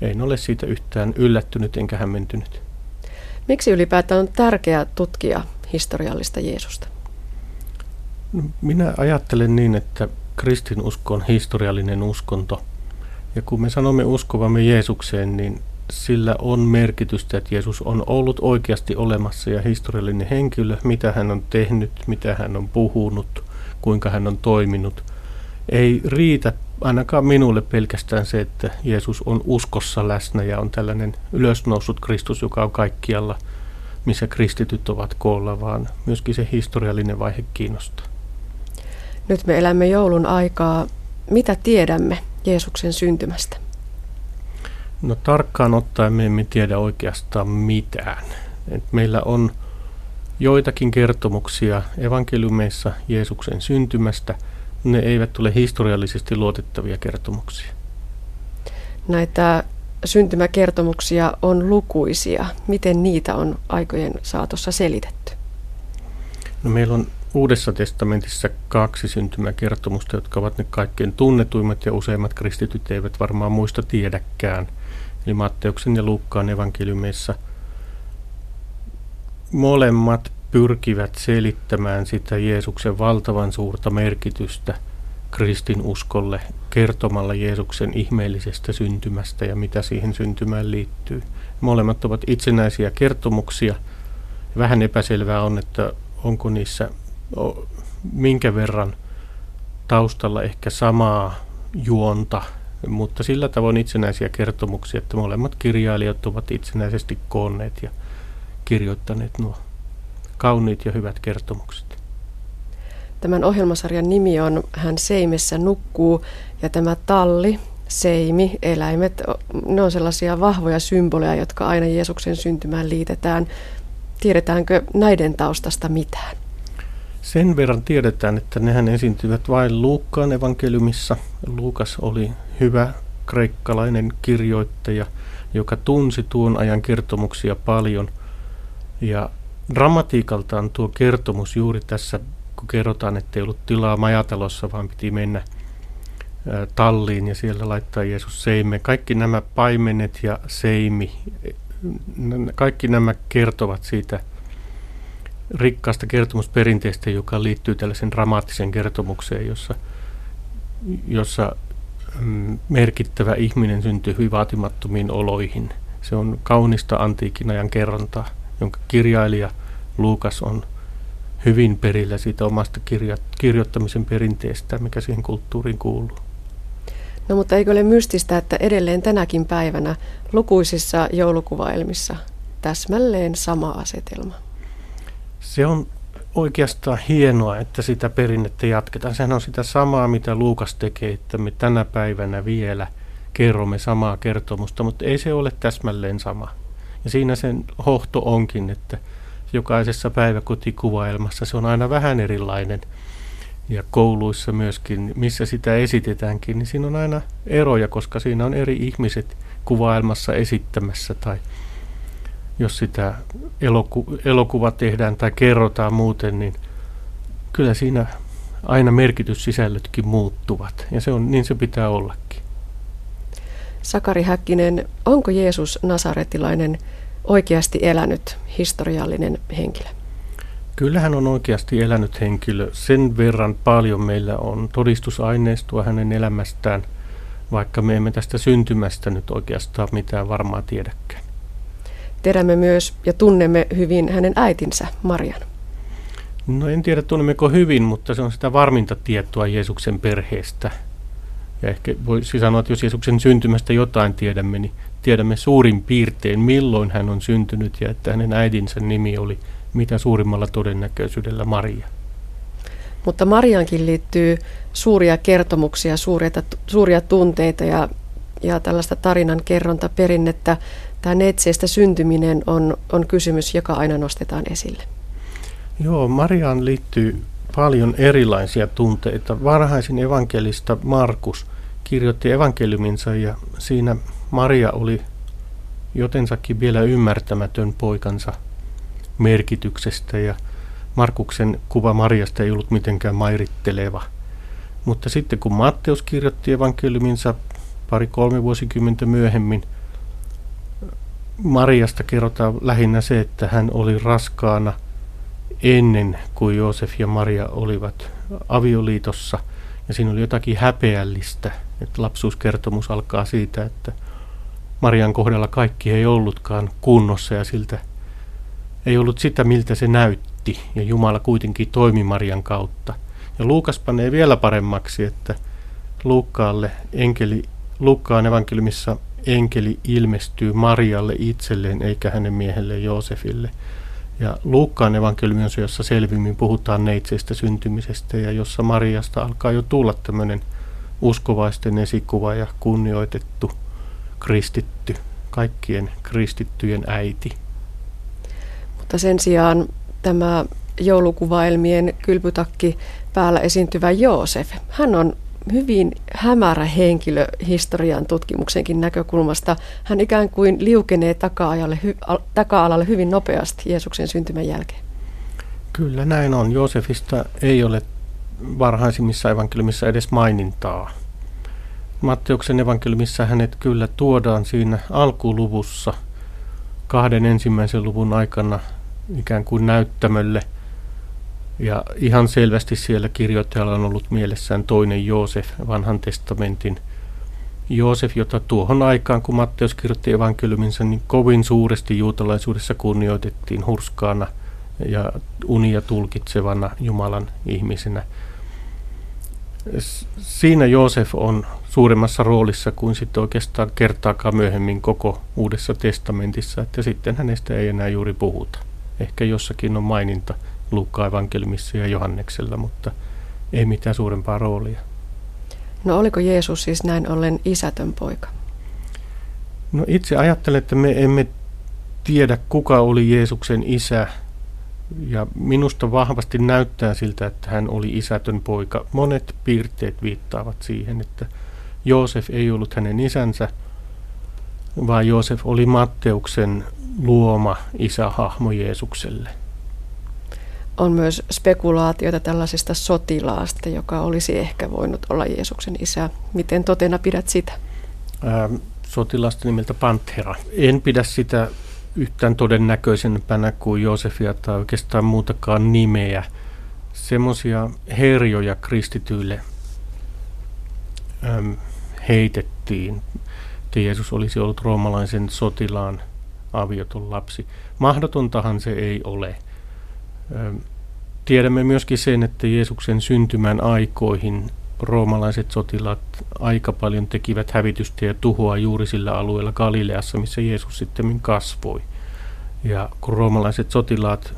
En ole siitä yhtään yllättynyt enkä hämmentynyt. Miksi ylipäätään on tärkeää tutkia historiallista Jeesusta? Minä ajattelen niin, että kristinusko on historiallinen uskonto. Ja kun me sanomme uskovamme Jeesukseen, niin sillä on merkitystä, että Jeesus on ollut oikeasti olemassa ja historiallinen henkilö, mitä hän on tehnyt, mitä hän on puhunut, kuinka hän on toiminut, ei riitä ainakaan minulle pelkästään se, että Jeesus on uskossa läsnä ja on tällainen ylösnoussut Kristus, joka on kaikkialla, missä kristityt ovat koolla, vaan myöskin se historiallinen vaihe kiinnostaa. Nyt me elämme joulun aikaa. Mitä tiedämme Jeesuksen syntymästä? No tarkkaan ottaen me emme tiedä oikeastaan mitään. Et meillä on joitakin kertomuksia evankeliumeissa Jeesuksen syntymästä. Ne eivät ole historiallisesti luotettavia kertomuksia. Näitä syntymäkertomuksia on lukuisia. Miten niitä on aikojen saatossa selitetty? No meillä on Uudessa testamentissa kaksi syntymäkertomusta, jotka ovat ne kaikkein tunnetuimmat ja useimmat kristityt eivät varmaan muista tiedäkään. Eli Matteuksen ja Luukkaan evankeliumeissa molemmat pyrkivät selittämään sitä Jeesuksen valtavan suurta merkitystä kristinuskolle kertomalla Jeesuksen ihmeellisestä syntymästä ja mitä siihen syntymään liittyy. Molemmat ovat itsenäisiä kertomuksia. Vähän epäselvää on, että onko niissä minkä verran taustalla ehkä samaa juonta, mutta sillä tavoin itsenäisiä kertomuksia, että molemmat kirjailijat ovat itsenäisesti koonneet ja kirjoittaneet nuo kauniit ja hyvät kertomukset. Tämän ohjelmasarjan nimi on Hän seimessä nukkuu ja tämä talli, seimi, eläimet, ne on sellaisia vahvoja symboleja, jotka aina Jeesuksen syntymään liitetään. Tiedetäänkö näiden taustasta mitään? Sen verran tiedetään, että nehän esiintyvät vain Luukkaan evankeliumissa. Luukas oli hyvä kreikkalainen kirjoittaja, joka tunsi tuon ajan kertomuksia paljon. Ja dramatiikaltaan tuo kertomus juuri tässä, kun kerrotaan, että ei ollut tilaa majatalossa, vaan piti mennä talliin ja siellä laittaa Jeesus seime. Kaikki nämä paimenet ja seimi, kaikki nämä kertovat siitä – rikkaasta kertomusperinteestä, joka liittyy tällaisen dramaattiseen kertomukseen, jossa, jossa mm, merkittävä ihminen syntyy hyvin vaatimattomiin oloihin. Se on kaunista antiikin ajan kerrontaa, jonka kirjailija Luukas on hyvin perillä siitä omasta kirja- kirjoittamisen perinteestä, mikä siihen kulttuuriin kuuluu. No mutta eikö ole mystistä, että edelleen tänäkin päivänä lukuisissa joulukuvaelmissa täsmälleen sama asetelma? Se on oikeastaan hienoa, että sitä perinnettä jatketaan. Sehän on sitä samaa, mitä Luukas tekee, että me tänä päivänä vielä kerromme samaa kertomusta, mutta ei se ole täsmälleen sama. Ja siinä sen hohto onkin, että jokaisessa päiväkotikuvaelmassa se on aina vähän erilainen. Ja kouluissa myöskin, missä sitä esitetäänkin, niin siinä on aina eroja, koska siinä on eri ihmiset kuvaelmassa esittämässä tai jos sitä eloku- elokuva tehdään tai kerrotaan muuten, niin kyllä siinä aina merkityssisällötkin muuttuvat. Ja se on, niin se pitää ollakin. Sakari Häkkinen, onko Jeesus Nasaretilainen oikeasti elänyt historiallinen henkilö? Kyllä hän on oikeasti elänyt henkilö. Sen verran paljon meillä on todistusaineistoa hänen elämästään, vaikka me emme tästä syntymästä nyt oikeastaan mitään varmaa tiedäkään. Tiedämme myös ja tunnemme hyvin hänen äitinsä, Marian. No en tiedä tunnemmeko hyvin, mutta se on sitä varminta tietoa Jeesuksen perheestä. Ja ehkä voisi sanoa, että jos Jeesuksen syntymästä jotain tiedämme, niin tiedämme suurin piirtein, milloin hän on syntynyt ja että hänen äidinsä nimi oli mitä suurimmalla todennäköisyydellä Maria. Mutta Mariankin liittyy suuria kertomuksia, suuria, suuria tunteita ja, ja tällaista tarinan kerrontaperinnettä tämä neitseestä syntyminen on, on kysymys, joka aina nostetaan esille. Joo, Mariaan liittyy paljon erilaisia tunteita. Varhaisin evankelista Markus kirjoitti evankeliuminsa ja siinä Maria oli jotensakin vielä ymmärtämätön poikansa merkityksestä ja Markuksen kuva Mariasta ei ollut mitenkään mairitteleva. Mutta sitten kun Matteus kirjoitti evankeliuminsa pari-kolme vuosikymmentä myöhemmin, Mariasta kerrotaan lähinnä se, että hän oli raskaana ennen kuin Joosef ja Maria olivat avioliitossa. Ja siinä oli jotakin häpeällistä, että lapsuuskertomus alkaa siitä, että Marian kohdalla kaikki ei ollutkaan kunnossa ja siltä ei ollut sitä, miltä se näytti. Ja Jumala kuitenkin toimi Marian kautta. Ja Luukas panee vielä paremmaksi, että Luukkaalle enkeli, Luukkaan evankeliumissa enkeli ilmestyy Marialle itselleen eikä hänen miehelle Joosefille. Ja Luukkaan evankeliumi on se, jossa selvimmin puhutaan neitseistä syntymisestä ja jossa Mariasta alkaa jo tulla tämmöinen uskovaisten esikuva ja kunnioitettu kristitty, kaikkien kristittyjen äiti. Mutta sen sijaan tämä joulukuvaelmien kylpytakki päällä esiintyvä Joosef, hän on hyvin hämärä henkilö historian tutkimuksenkin näkökulmasta. Hän ikään kuin liukenee taka-alalle, taka-alalle hyvin nopeasti Jeesuksen syntymän jälkeen. Kyllä näin on. Joosefista ei ole varhaisimmissa evankeliumissa edes mainintaa. Matteuksen evankeliumissa hänet kyllä tuodaan siinä alkuluvussa kahden ensimmäisen luvun aikana ikään kuin näyttämölle – ja ihan selvästi siellä kirjoittajalla on ollut mielessään toinen Joosef, vanhan testamentin Joosef, jota tuohon aikaan, kun Matteus kirjoitti evankeliuminsa, niin kovin suuresti juutalaisuudessa kunnioitettiin hurskaana ja unia tulkitsevana Jumalan ihmisenä. Siinä Joosef on suuremmassa roolissa kuin sitten oikeastaan kertaakaan myöhemmin koko Uudessa testamentissa, että sitten hänestä ei enää juuri puhuta. Ehkä jossakin on maininta – Luukkaan evankeliumissa ja Johanneksella, mutta ei mitään suurempaa roolia. No oliko Jeesus siis näin ollen isätön poika? No itse ajattelen, että me emme tiedä kuka oli Jeesuksen isä ja minusta vahvasti näyttää siltä, että hän oli isätön poika. Monet piirteet viittaavat siihen, että Joosef ei ollut hänen isänsä, vaan Joosef oli Matteuksen luoma isähahmo Jeesukselle on myös spekulaatioita tällaisesta sotilaasta, joka olisi ehkä voinut olla Jeesuksen isä. Miten totena pidät sitä? Ähm, sotilasta nimeltä Panthera. En pidä sitä yhtään todennäköisempänä kuin Joosefia tai oikeastaan muutakaan nimeä. Semmoisia herjoja kristityille äm, heitettiin, että Jeesus olisi ollut roomalaisen sotilaan avioton lapsi. Mahdotontahan se ei ole. Tiedämme myöskin sen, että Jeesuksen syntymän aikoihin roomalaiset sotilaat aika paljon tekivät hävitystä ja tuhoa juuri sillä alueella Galileassa, missä Jeesus sitten kasvoi. Ja kun roomalaiset sotilaat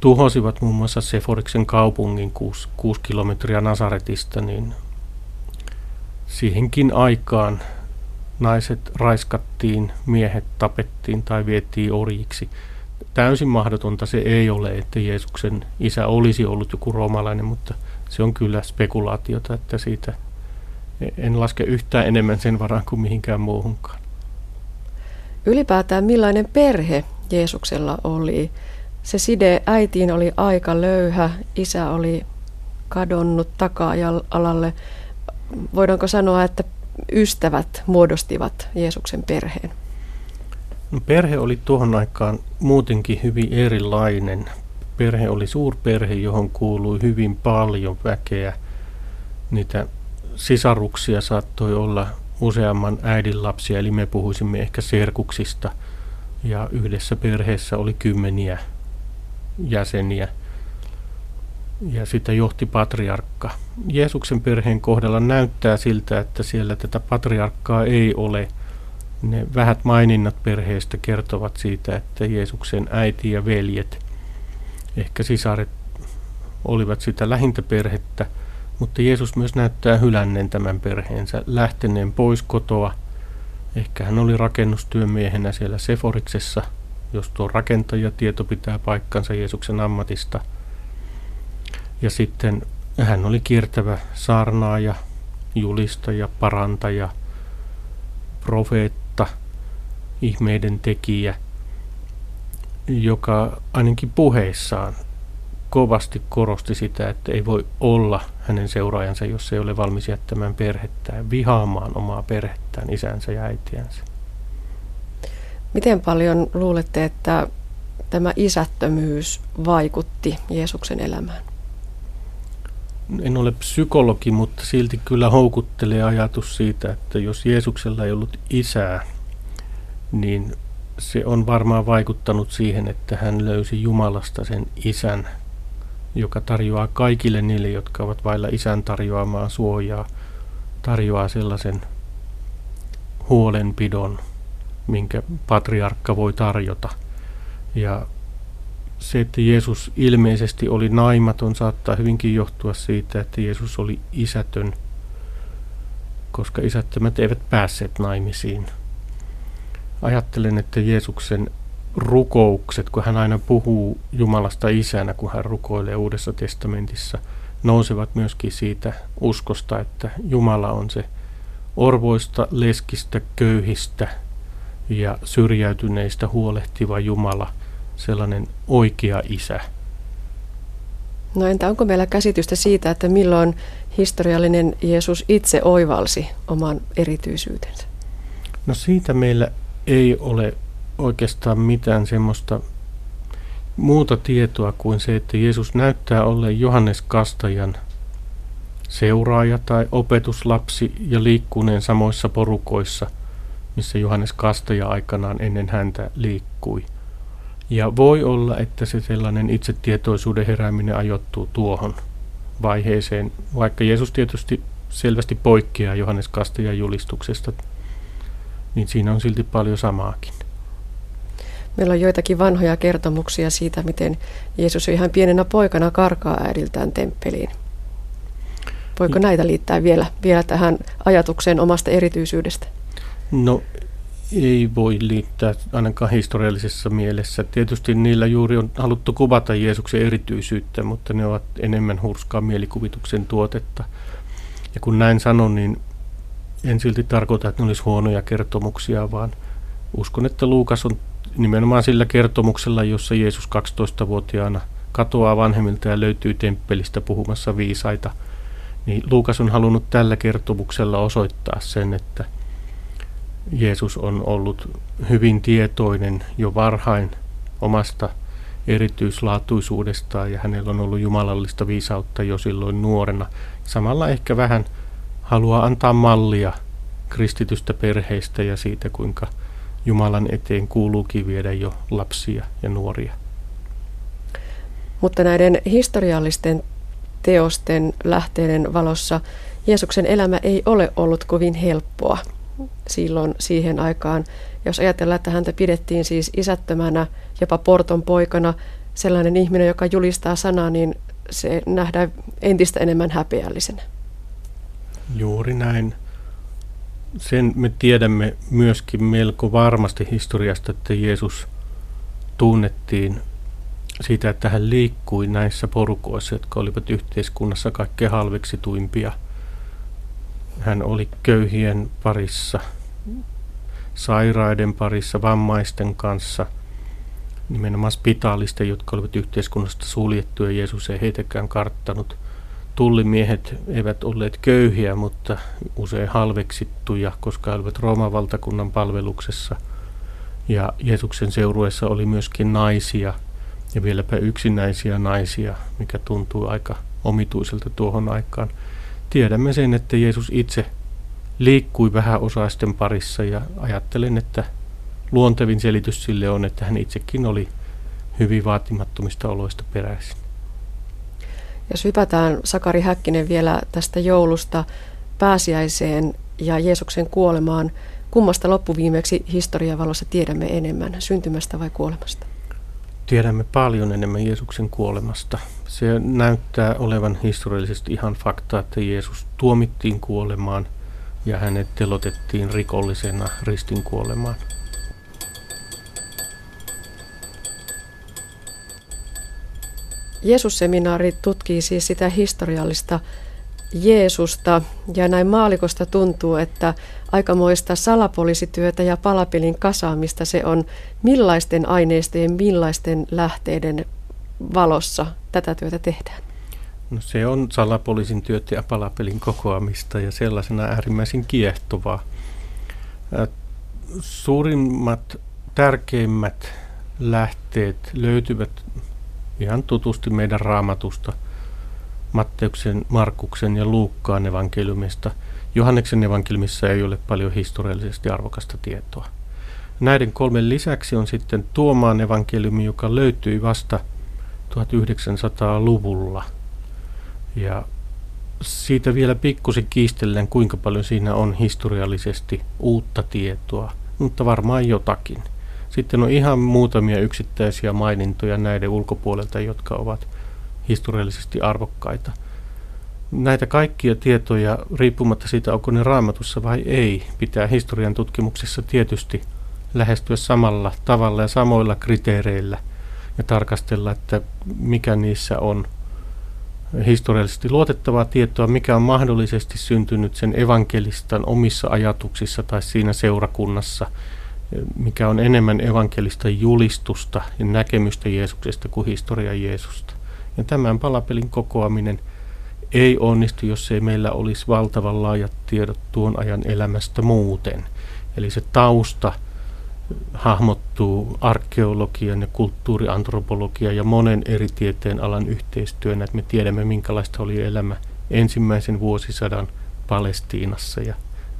tuhosivat muun muassa Seforiksen kaupungin 6, 6 kilometriä Nasaretista, niin siihenkin aikaan naiset raiskattiin, miehet tapettiin tai vietiin orjiksi – täysin mahdotonta se ei ole, että Jeesuksen isä olisi ollut joku roomalainen, mutta se on kyllä spekulaatiota, että siitä en laske yhtään enemmän sen varaan kuin mihinkään muuhunkaan. Ylipäätään millainen perhe Jeesuksella oli? Se side äitiin oli aika löyhä, isä oli kadonnut taka-alalle. Voidaanko sanoa, että ystävät muodostivat Jeesuksen perheen? No, perhe oli tuohon aikaan muutenkin hyvin erilainen. Perhe oli suurperhe, johon kuului hyvin paljon väkeä. Niitä sisaruksia saattoi olla useamman äidin lapsia, eli me puhuisimme ehkä serkuksista. Ja yhdessä perheessä oli kymmeniä jäseniä. Ja sitä johti patriarkka. Jeesuksen perheen kohdalla näyttää siltä, että siellä tätä patriarkkaa ei ole – ne vähät maininnat perheestä kertovat siitä, että Jeesuksen äiti ja veljet, ehkä sisaret, olivat sitä lähintä perhettä, mutta Jeesus myös näyttää hylänneen tämän perheensä, lähteneen pois kotoa. Ehkä hän oli rakennustyömiehenä siellä Seforiksessa, jos tuo rakentajatieto pitää paikkansa Jeesuksen ammatista. Ja sitten hän oli kiertävä saarnaaja, julistaja, parantaja, profeetta ihmeiden tekijä, joka ainakin puheissaan kovasti korosti sitä, että ei voi olla hänen seuraajansa, jos ei ole valmis jättämään perhettään, vihaamaan omaa perhettään, isänsä ja äitiänsä. Miten paljon luulette, että tämä isättömyys vaikutti Jeesuksen elämään? En ole psykologi, mutta silti kyllä houkuttelee ajatus siitä, että jos Jeesuksella ei ollut isää, niin se on varmaan vaikuttanut siihen, että hän löysi Jumalasta sen isän, joka tarjoaa kaikille niille, jotka ovat vailla isän tarjoamaa suojaa, tarjoaa sellaisen huolenpidon, minkä patriarkka voi tarjota. Ja se, että Jeesus ilmeisesti oli naimaton, saattaa hyvinkin johtua siitä, että Jeesus oli isätön, koska isättömät eivät päässeet naimisiin. Ajattelen, että Jeesuksen rukoukset, kun hän aina puhuu Jumalasta isänä, kun hän rukoilee Uudessa testamentissa, nousevat myöskin siitä uskosta, että Jumala on se orvoista, leskistä, köyhistä ja syrjäytyneistä huolehtiva Jumala, sellainen oikea isä. No entä onko meillä käsitystä siitä, että milloin historiallinen Jeesus itse oivalsi oman erityisyytensä? No siitä meillä ei ole oikeastaan mitään semmoista muuta tietoa kuin se, että Jeesus näyttää olleen Johannes Kastajan seuraaja tai opetuslapsi ja liikkuneen samoissa porukoissa, missä Johannes Kastaja aikanaan ennen häntä liikkui. Ja voi olla, että se sellainen itsetietoisuuden herääminen ajoittuu tuohon vaiheeseen, vaikka Jeesus tietysti selvästi poikkeaa Johannes Kastajan julistuksesta, niin siinä on silti paljon samaakin. Meillä on joitakin vanhoja kertomuksia siitä, miten Jeesus ihan pienenä poikana karkaa äidiltään temppeliin. Voiko näitä liittää vielä, vielä tähän ajatukseen omasta erityisyydestä? No ei voi liittää ainakaan historiallisessa mielessä. Tietysti niillä juuri on haluttu kuvata Jeesuksen erityisyyttä, mutta ne ovat enemmän hurskaa mielikuvituksen tuotetta. Ja kun näin sanon, niin en silti tarkoita, että ne olisi huonoja kertomuksia, vaan uskon, että Luukas on nimenomaan sillä kertomuksella, jossa Jeesus 12-vuotiaana katoaa vanhemmilta ja löytyy temppelistä puhumassa viisaita, niin Luukas on halunnut tällä kertomuksella osoittaa sen, että Jeesus on ollut hyvin tietoinen jo varhain omasta erityislaatuisuudestaan ja hänellä on ollut jumalallista viisautta jo silloin nuorena. Samalla ehkä vähän haluaa antaa mallia kristitystä perheistä ja siitä, kuinka Jumalan eteen kuuluukin viedä jo lapsia ja nuoria. Mutta näiden historiallisten teosten lähteiden valossa Jeesuksen elämä ei ole ollut kovin helppoa silloin siihen aikaan. Jos ajatellaan, että häntä pidettiin siis isättömänä, jopa porton poikana, sellainen ihminen, joka julistaa sanaa, niin se nähdään entistä enemmän häpeällisenä. Juuri näin sen me tiedämme myöskin melko varmasti historiasta, että Jeesus tunnettiin siitä, että hän liikkui näissä porukoissa, jotka olivat yhteiskunnassa kaikkein halveksituimpia. Hän oli köyhien parissa, sairaiden parissa, vammaisten kanssa, nimenomaan spitaalisten, jotka olivat yhteiskunnasta suljettuja. Jeesus ei heitäkään karttanut – tullimiehet eivät olleet köyhiä, mutta usein halveksittuja, koska olivat Rooman valtakunnan palveluksessa. Ja Jeesuksen seurueessa oli myöskin naisia ja vieläpä yksinäisiä naisia, mikä tuntuu aika omituiselta tuohon aikaan. Tiedämme sen, että Jeesus itse liikkui vähän osaisten parissa ja ajattelen, että luontevin selitys sille on, että hän itsekin oli hyvin vaatimattomista oloista peräisin. Jos hypätään Sakari Häkkinen vielä tästä joulusta pääsiäiseen ja Jeesuksen kuolemaan, kummasta loppuviimeksi historian valossa tiedämme enemmän, syntymästä vai kuolemasta? Tiedämme paljon enemmän Jeesuksen kuolemasta. Se näyttää olevan historiallisesti ihan fakta, että Jeesus tuomittiin kuolemaan ja hänet telotettiin rikollisena ristin kuolemaan. Jeesusseminaari tutkii siis sitä historiallista Jeesusta ja näin maalikosta tuntuu, että aikamoista salapoliisityötä ja palapelin kasaamista se on millaisten aineistojen, millaisten lähteiden valossa tätä työtä tehdään. No se on salapoliisin työtä ja palapelin kokoamista ja sellaisena äärimmäisen kiehtovaa. Suurimmat, tärkeimmät lähteet löytyvät ihan tutusti meidän raamatusta, Matteuksen, Markuksen ja Luukkaan evankeliumista. Johanneksen evankeliumissa ei ole paljon historiallisesti arvokasta tietoa. Näiden kolmen lisäksi on sitten Tuomaan evankeliumi, joka löytyi vasta 1900-luvulla. Ja siitä vielä pikkusen kiistellen, kuinka paljon siinä on historiallisesti uutta tietoa, mutta varmaan jotakin. Sitten on ihan muutamia yksittäisiä mainintoja näiden ulkopuolelta, jotka ovat historiallisesti arvokkaita. Näitä kaikkia tietoja, riippumatta siitä, onko ne raamatussa vai ei, pitää historian tutkimuksessa tietysti lähestyä samalla tavalla ja samoilla kriteereillä ja tarkastella, että mikä niissä on historiallisesti luotettavaa tietoa, mikä on mahdollisesti syntynyt sen evankelistan omissa ajatuksissa tai siinä seurakunnassa, mikä on enemmän evankelista julistusta ja näkemystä Jeesuksesta kuin historia Jeesusta. Ja tämän palapelin kokoaminen ei onnistu, jos ei meillä olisi valtavan laajat tiedot tuon ajan elämästä muuten. Eli se tausta hahmottuu arkeologian ja kulttuuriantropologian ja monen eri tieteen alan yhteistyönä, että me tiedämme minkälaista oli elämä ensimmäisen vuosisadan Palestiinassa ja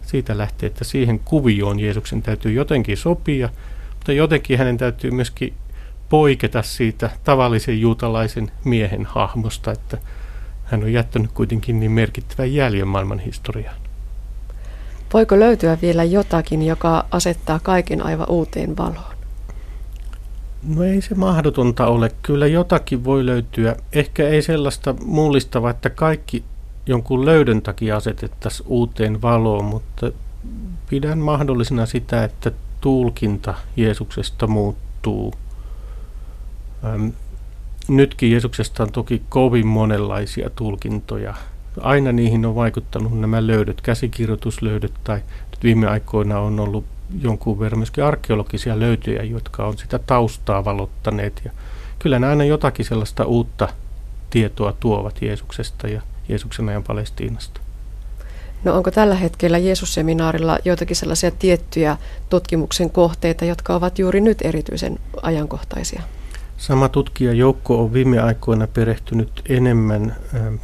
siitä lähtee, että siihen kuvioon Jeesuksen täytyy jotenkin sopia, mutta jotenkin hänen täytyy myöskin poiketa siitä tavallisen juutalaisen miehen hahmosta, että hän on jättänyt kuitenkin niin merkittävän jäljen maailman historiaan. Voiko löytyä vielä jotakin, joka asettaa kaiken aivan uuteen valoon? No ei se mahdotonta ole. Kyllä jotakin voi löytyä. Ehkä ei sellaista mullistavaa, että kaikki jonkun löydön takia asetettaisiin uuteen valoon, mutta pidän mahdollisena sitä, että tulkinta Jeesuksesta muuttuu. Ähm, nytkin Jeesuksesta on toki kovin monenlaisia tulkintoja. Aina niihin on vaikuttanut nämä löydöt, käsikirjoituslöydöt tai nyt viime aikoina on ollut jonkun verran myöskin arkeologisia löytöjä, jotka on sitä taustaa valottaneet. Ja kyllä ne aina jotakin sellaista uutta tietoa tuovat Jeesuksesta ja Jeesuksen ajan Palestiinasta. No onko tällä hetkellä Jeesusseminaarilla joitakin sellaisia tiettyjä tutkimuksen kohteita, jotka ovat juuri nyt erityisen ajankohtaisia? Sama tutkijajoukko on viime aikoina perehtynyt enemmän ähm,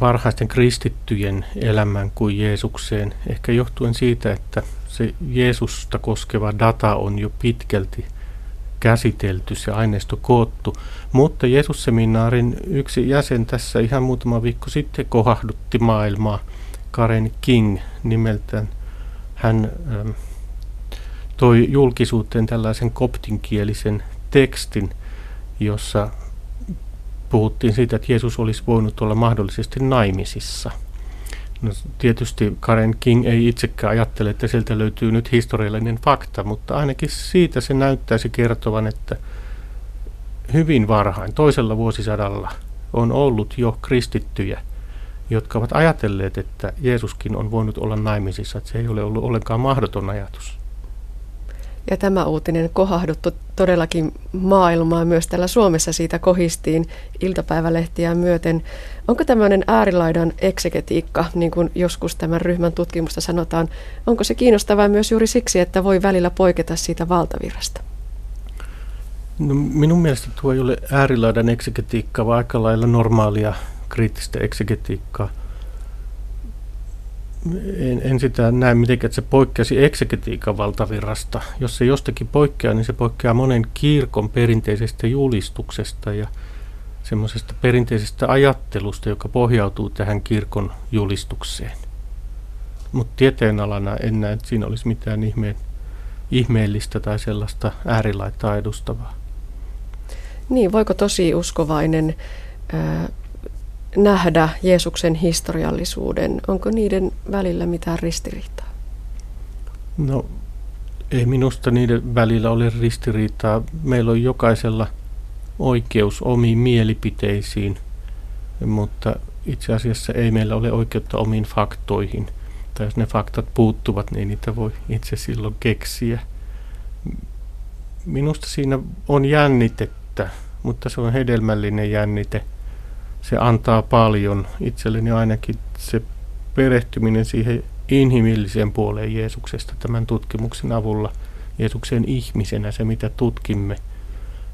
varhaisten kristittyjen elämään kuin Jeesukseen, ehkä johtuen siitä, että se Jeesusta koskeva data on jo pitkälti käsitelty, se aineisto koottu. Mutta Jeesusseminaarin yksi jäsen tässä ihan muutama viikko sitten kohahdutti maailmaa, Karen King nimeltään. Hän ähm, toi julkisuuteen tällaisen koptinkielisen tekstin, jossa puhuttiin siitä, että Jeesus olisi voinut olla mahdollisesti naimisissa. No, tietysti Karen King ei itsekään ajattele, että sieltä löytyy nyt historiallinen fakta, mutta ainakin siitä se näyttäisi kertovan, että hyvin varhain, toisella vuosisadalla, on ollut jo kristittyjä, jotka ovat ajatelleet, että Jeesuskin on voinut olla naimisissa, että se ei ole ollut ollenkaan mahdoton ajatus. Ja tämä uutinen kohahduttu todellakin maailmaa. Myös täällä Suomessa siitä kohistiin iltapäivälehtiä myöten. Onko tämmöinen äärilaidan eksegetiikka, niin kuin joskus tämän ryhmän tutkimusta sanotaan, onko se kiinnostavaa myös juuri siksi, että voi välillä poiketa siitä valtavirrasta? No, minun mielestä tuo ei ole äärilaidan eksegetiikka, vaan aika lailla normaalia kriittistä eksegetiikkaa en, en sitä näe mitenkään, että se poikkeasi eksegetiikan valtavirrasta. Jos se jostakin poikkeaa, niin se poikkeaa monen kirkon perinteisestä julistuksesta ja semmoisesta perinteisestä ajattelusta, joka pohjautuu tähän kirkon julistukseen. Mutta tieteenalana en näe, että siinä olisi mitään ihmeen, ihmeellistä tai sellaista äärilaittaa edustavaa. Niin, voiko tosi uskovainen ää, nähdä Jeesuksen historiallisuuden? Onko niiden välillä mitään ristiriitaa? No ei minusta niiden välillä ole ristiriitaa. Meillä on jokaisella oikeus omiin mielipiteisiin, mutta itse asiassa ei meillä ole oikeutta omiin faktoihin. Tai jos ne faktat puuttuvat, niin niitä voi itse silloin keksiä. Minusta siinä on jännitettä, mutta se on hedelmällinen jännite – se antaa paljon. Itselleni ainakin se perehtyminen siihen inhimilliseen puoleen Jeesuksesta tämän tutkimuksen avulla, Jeesuksen ihmisenä, se mitä tutkimme,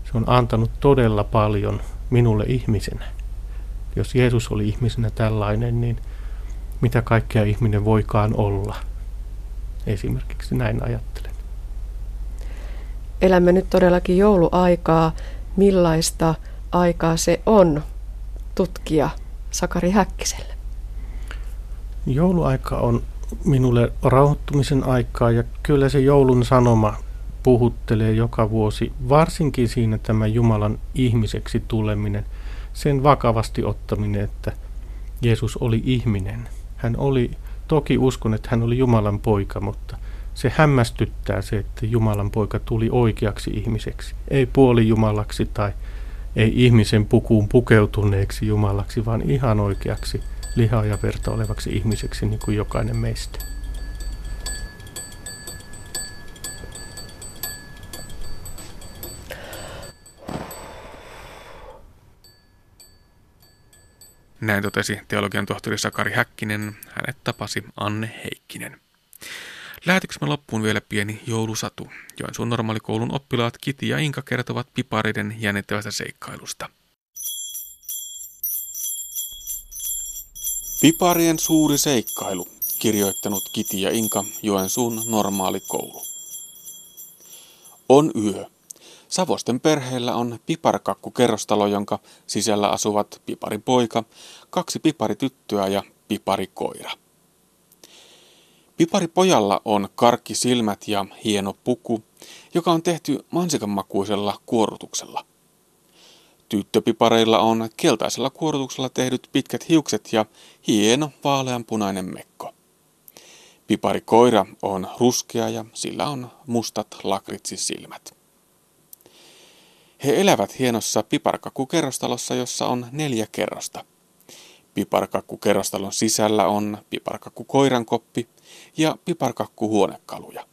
se on antanut todella paljon minulle ihmisenä. Jos Jeesus oli ihmisenä tällainen, niin mitä kaikkea ihminen voikaan olla? Esimerkiksi näin ajattelen. Elämme nyt todellakin jouluaikaa. Millaista aikaa se on tutkia Sakari Häkkiselle? Jouluaika on minulle rauhoittumisen aikaa ja kyllä se joulun sanoma puhuttelee joka vuosi, varsinkin siinä tämä Jumalan ihmiseksi tuleminen, sen vakavasti ottaminen, että Jeesus oli ihminen. Hän oli, toki uskon, että hän oli Jumalan poika, mutta se hämmästyttää se, että Jumalan poika tuli oikeaksi ihmiseksi. Ei puoli Jumalaksi tai ei ihmisen pukuun pukeutuneeksi Jumalaksi, vaan ihan oikeaksi lihaa ja verta olevaksi ihmiseksi, niin kuin jokainen meistä. Näin totesi teologian tohtori Sakari Häkkinen. Hänet tapasi Anne Heikkinen. Lähetyksemme loppuun vielä pieni joulusatu. Joensuun normaalikoulun oppilaat Kiti ja Inka kertovat pipareiden jännittävästä seikkailusta. Piparien suuri seikkailu, kirjoittanut Kiti ja Inka Joensuun normaalikoulu. On yö. Savosten perheellä on piparkakku-kerrostalo, jonka sisällä asuvat piparipoika, kaksi piparityttöä ja piparikoira. Piparipojalla on karkkisilmät ja hieno puku, joka on tehty mansikanmakuisella kuorutuksella. Tyttöpipareilla on keltaisella kuorutuksella tehdyt pitkät hiukset ja hieno vaaleanpunainen mekko. Piparikoira on ruskea ja sillä on mustat lakritsissilmät. He elävät hienossa piparkakkukerrostalossa, jossa on neljä kerrosta. Piparkakkukerrostalon sisällä on piparkakkukoirankoppi ja piparkakkuhuonekaluja.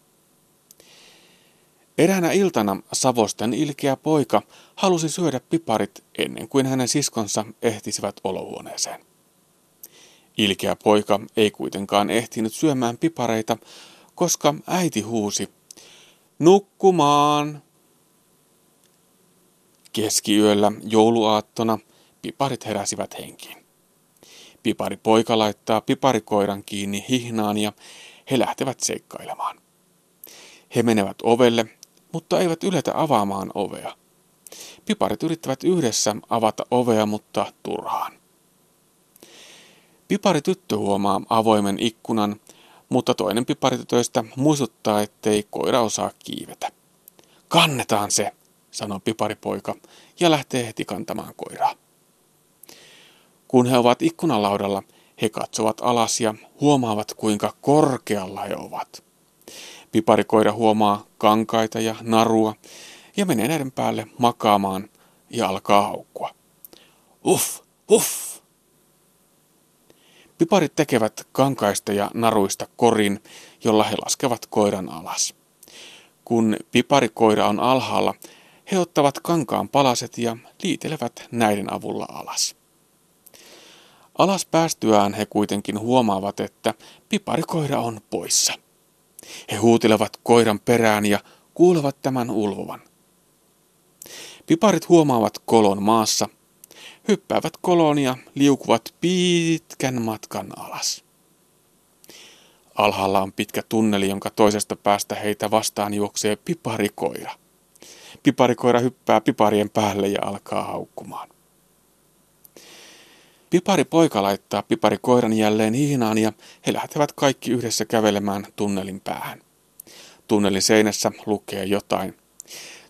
Eräänä iltana Savosten ilkeä poika halusi syödä piparit ennen kuin hänen siskonsa ehtisivät olohuoneeseen. Ilkeä poika ei kuitenkaan ehtinyt syömään pipareita, koska äiti huusi, Nukkumaan! Keskiyöllä jouluaattona piparit heräsivät henkiin. Piparipoika laittaa piparikoiran kiinni hihnaan ja he lähtevät seikkailemaan. He menevät ovelle, mutta eivät yletä avaamaan ovea. Piparit yrittävät yhdessä avata ovea, mutta turhaan. Piparityttö huomaa avoimen ikkunan, mutta toinen piparitytöistä muistuttaa, ettei koira osaa kiivetä. Kannetaan se, sanoo piparipoika ja lähtee heti kantamaan koiraa. Kun he ovat ikkunalaudalla, he katsovat alas ja huomaavat kuinka korkealla he ovat. Piparikoira huomaa kankaita ja narua ja menee näiden päälle makaamaan ja alkaa haukkua. Uff, uff! Piparit tekevät kankaista ja naruista korin, jolla he laskevat koiran alas. Kun piparikoira on alhaalla, he ottavat kankaan palaset ja liitelevät näiden avulla alas. Alas päästyään he kuitenkin huomaavat, että piparikoira on poissa. He huutelevat koiran perään ja kuulevat tämän ulvovan. Piparit huomaavat kolon maassa, hyppäävät koloon ja liukuvat pitkän matkan alas. Alhaalla on pitkä tunneli, jonka toisesta päästä heitä vastaan juoksee piparikoira. Piparikoira hyppää piparien päälle ja alkaa haukkumaan. Pipari poika laittaa piparikoiran jälleen hihnaan ja he lähtevät kaikki yhdessä kävelemään tunnelin päähän. Tunnelin seinässä lukee jotain.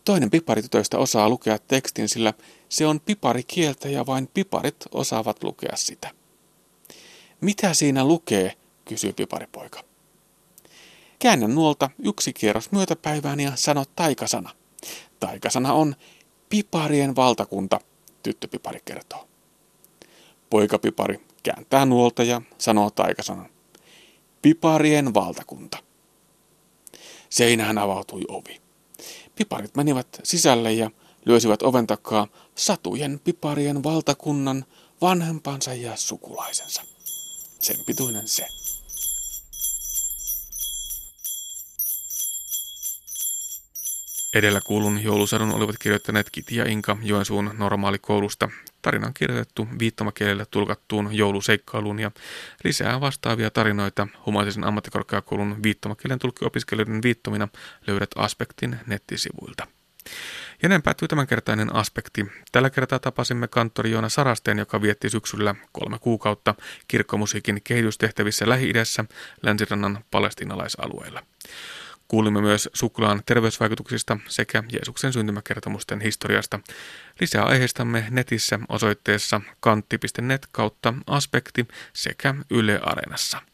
Toinen piparitytöistä osaa lukea tekstin, sillä se on piparikieltä ja vain piparit osaavat lukea sitä. Mitä siinä lukee, kysyy piparipoika. Käännä nuolta yksi kierros myötäpäivään ja sano taikasana. Taikasana on piparien valtakunta, tyttöpipari kertoo. Poikapipari kääntää nuolta ja sanoo taikasanan. Piparien valtakunta. Seinään avautui ovi. Piparit menivät sisälle ja lyösivät oven takaa satujen piparien valtakunnan vanhempansa ja sukulaisensa. Sen pituinen se. Edellä kuulun joulusadun olivat kirjoittaneet Kiti ja Inka Joensuun normaalikoulusta. Tarina on kirjoitettu viittomakielellä tulkattuun jouluseikkailuun ja lisää vastaavia tarinoita humanistisen ammattikorkeakoulun viittomakielen tulkkiopiskelijoiden viittomina löydät Aspektin nettisivuilta. Ja näin päättyy tämänkertainen aspekti. Tällä kertaa tapasimme kanttori Joona Sarasteen, joka vietti syksyllä kolme kuukautta kirkkomusiikin kehitystehtävissä Lähi-idässä länsirannan palestinalaisalueella. Kuulimme myös suklaan terveysvaikutuksista sekä Jeesuksen syntymäkertomusten historiasta. Lisää aiheistamme netissä osoitteessa kantti.net kautta aspekti sekä Yle Areenassa.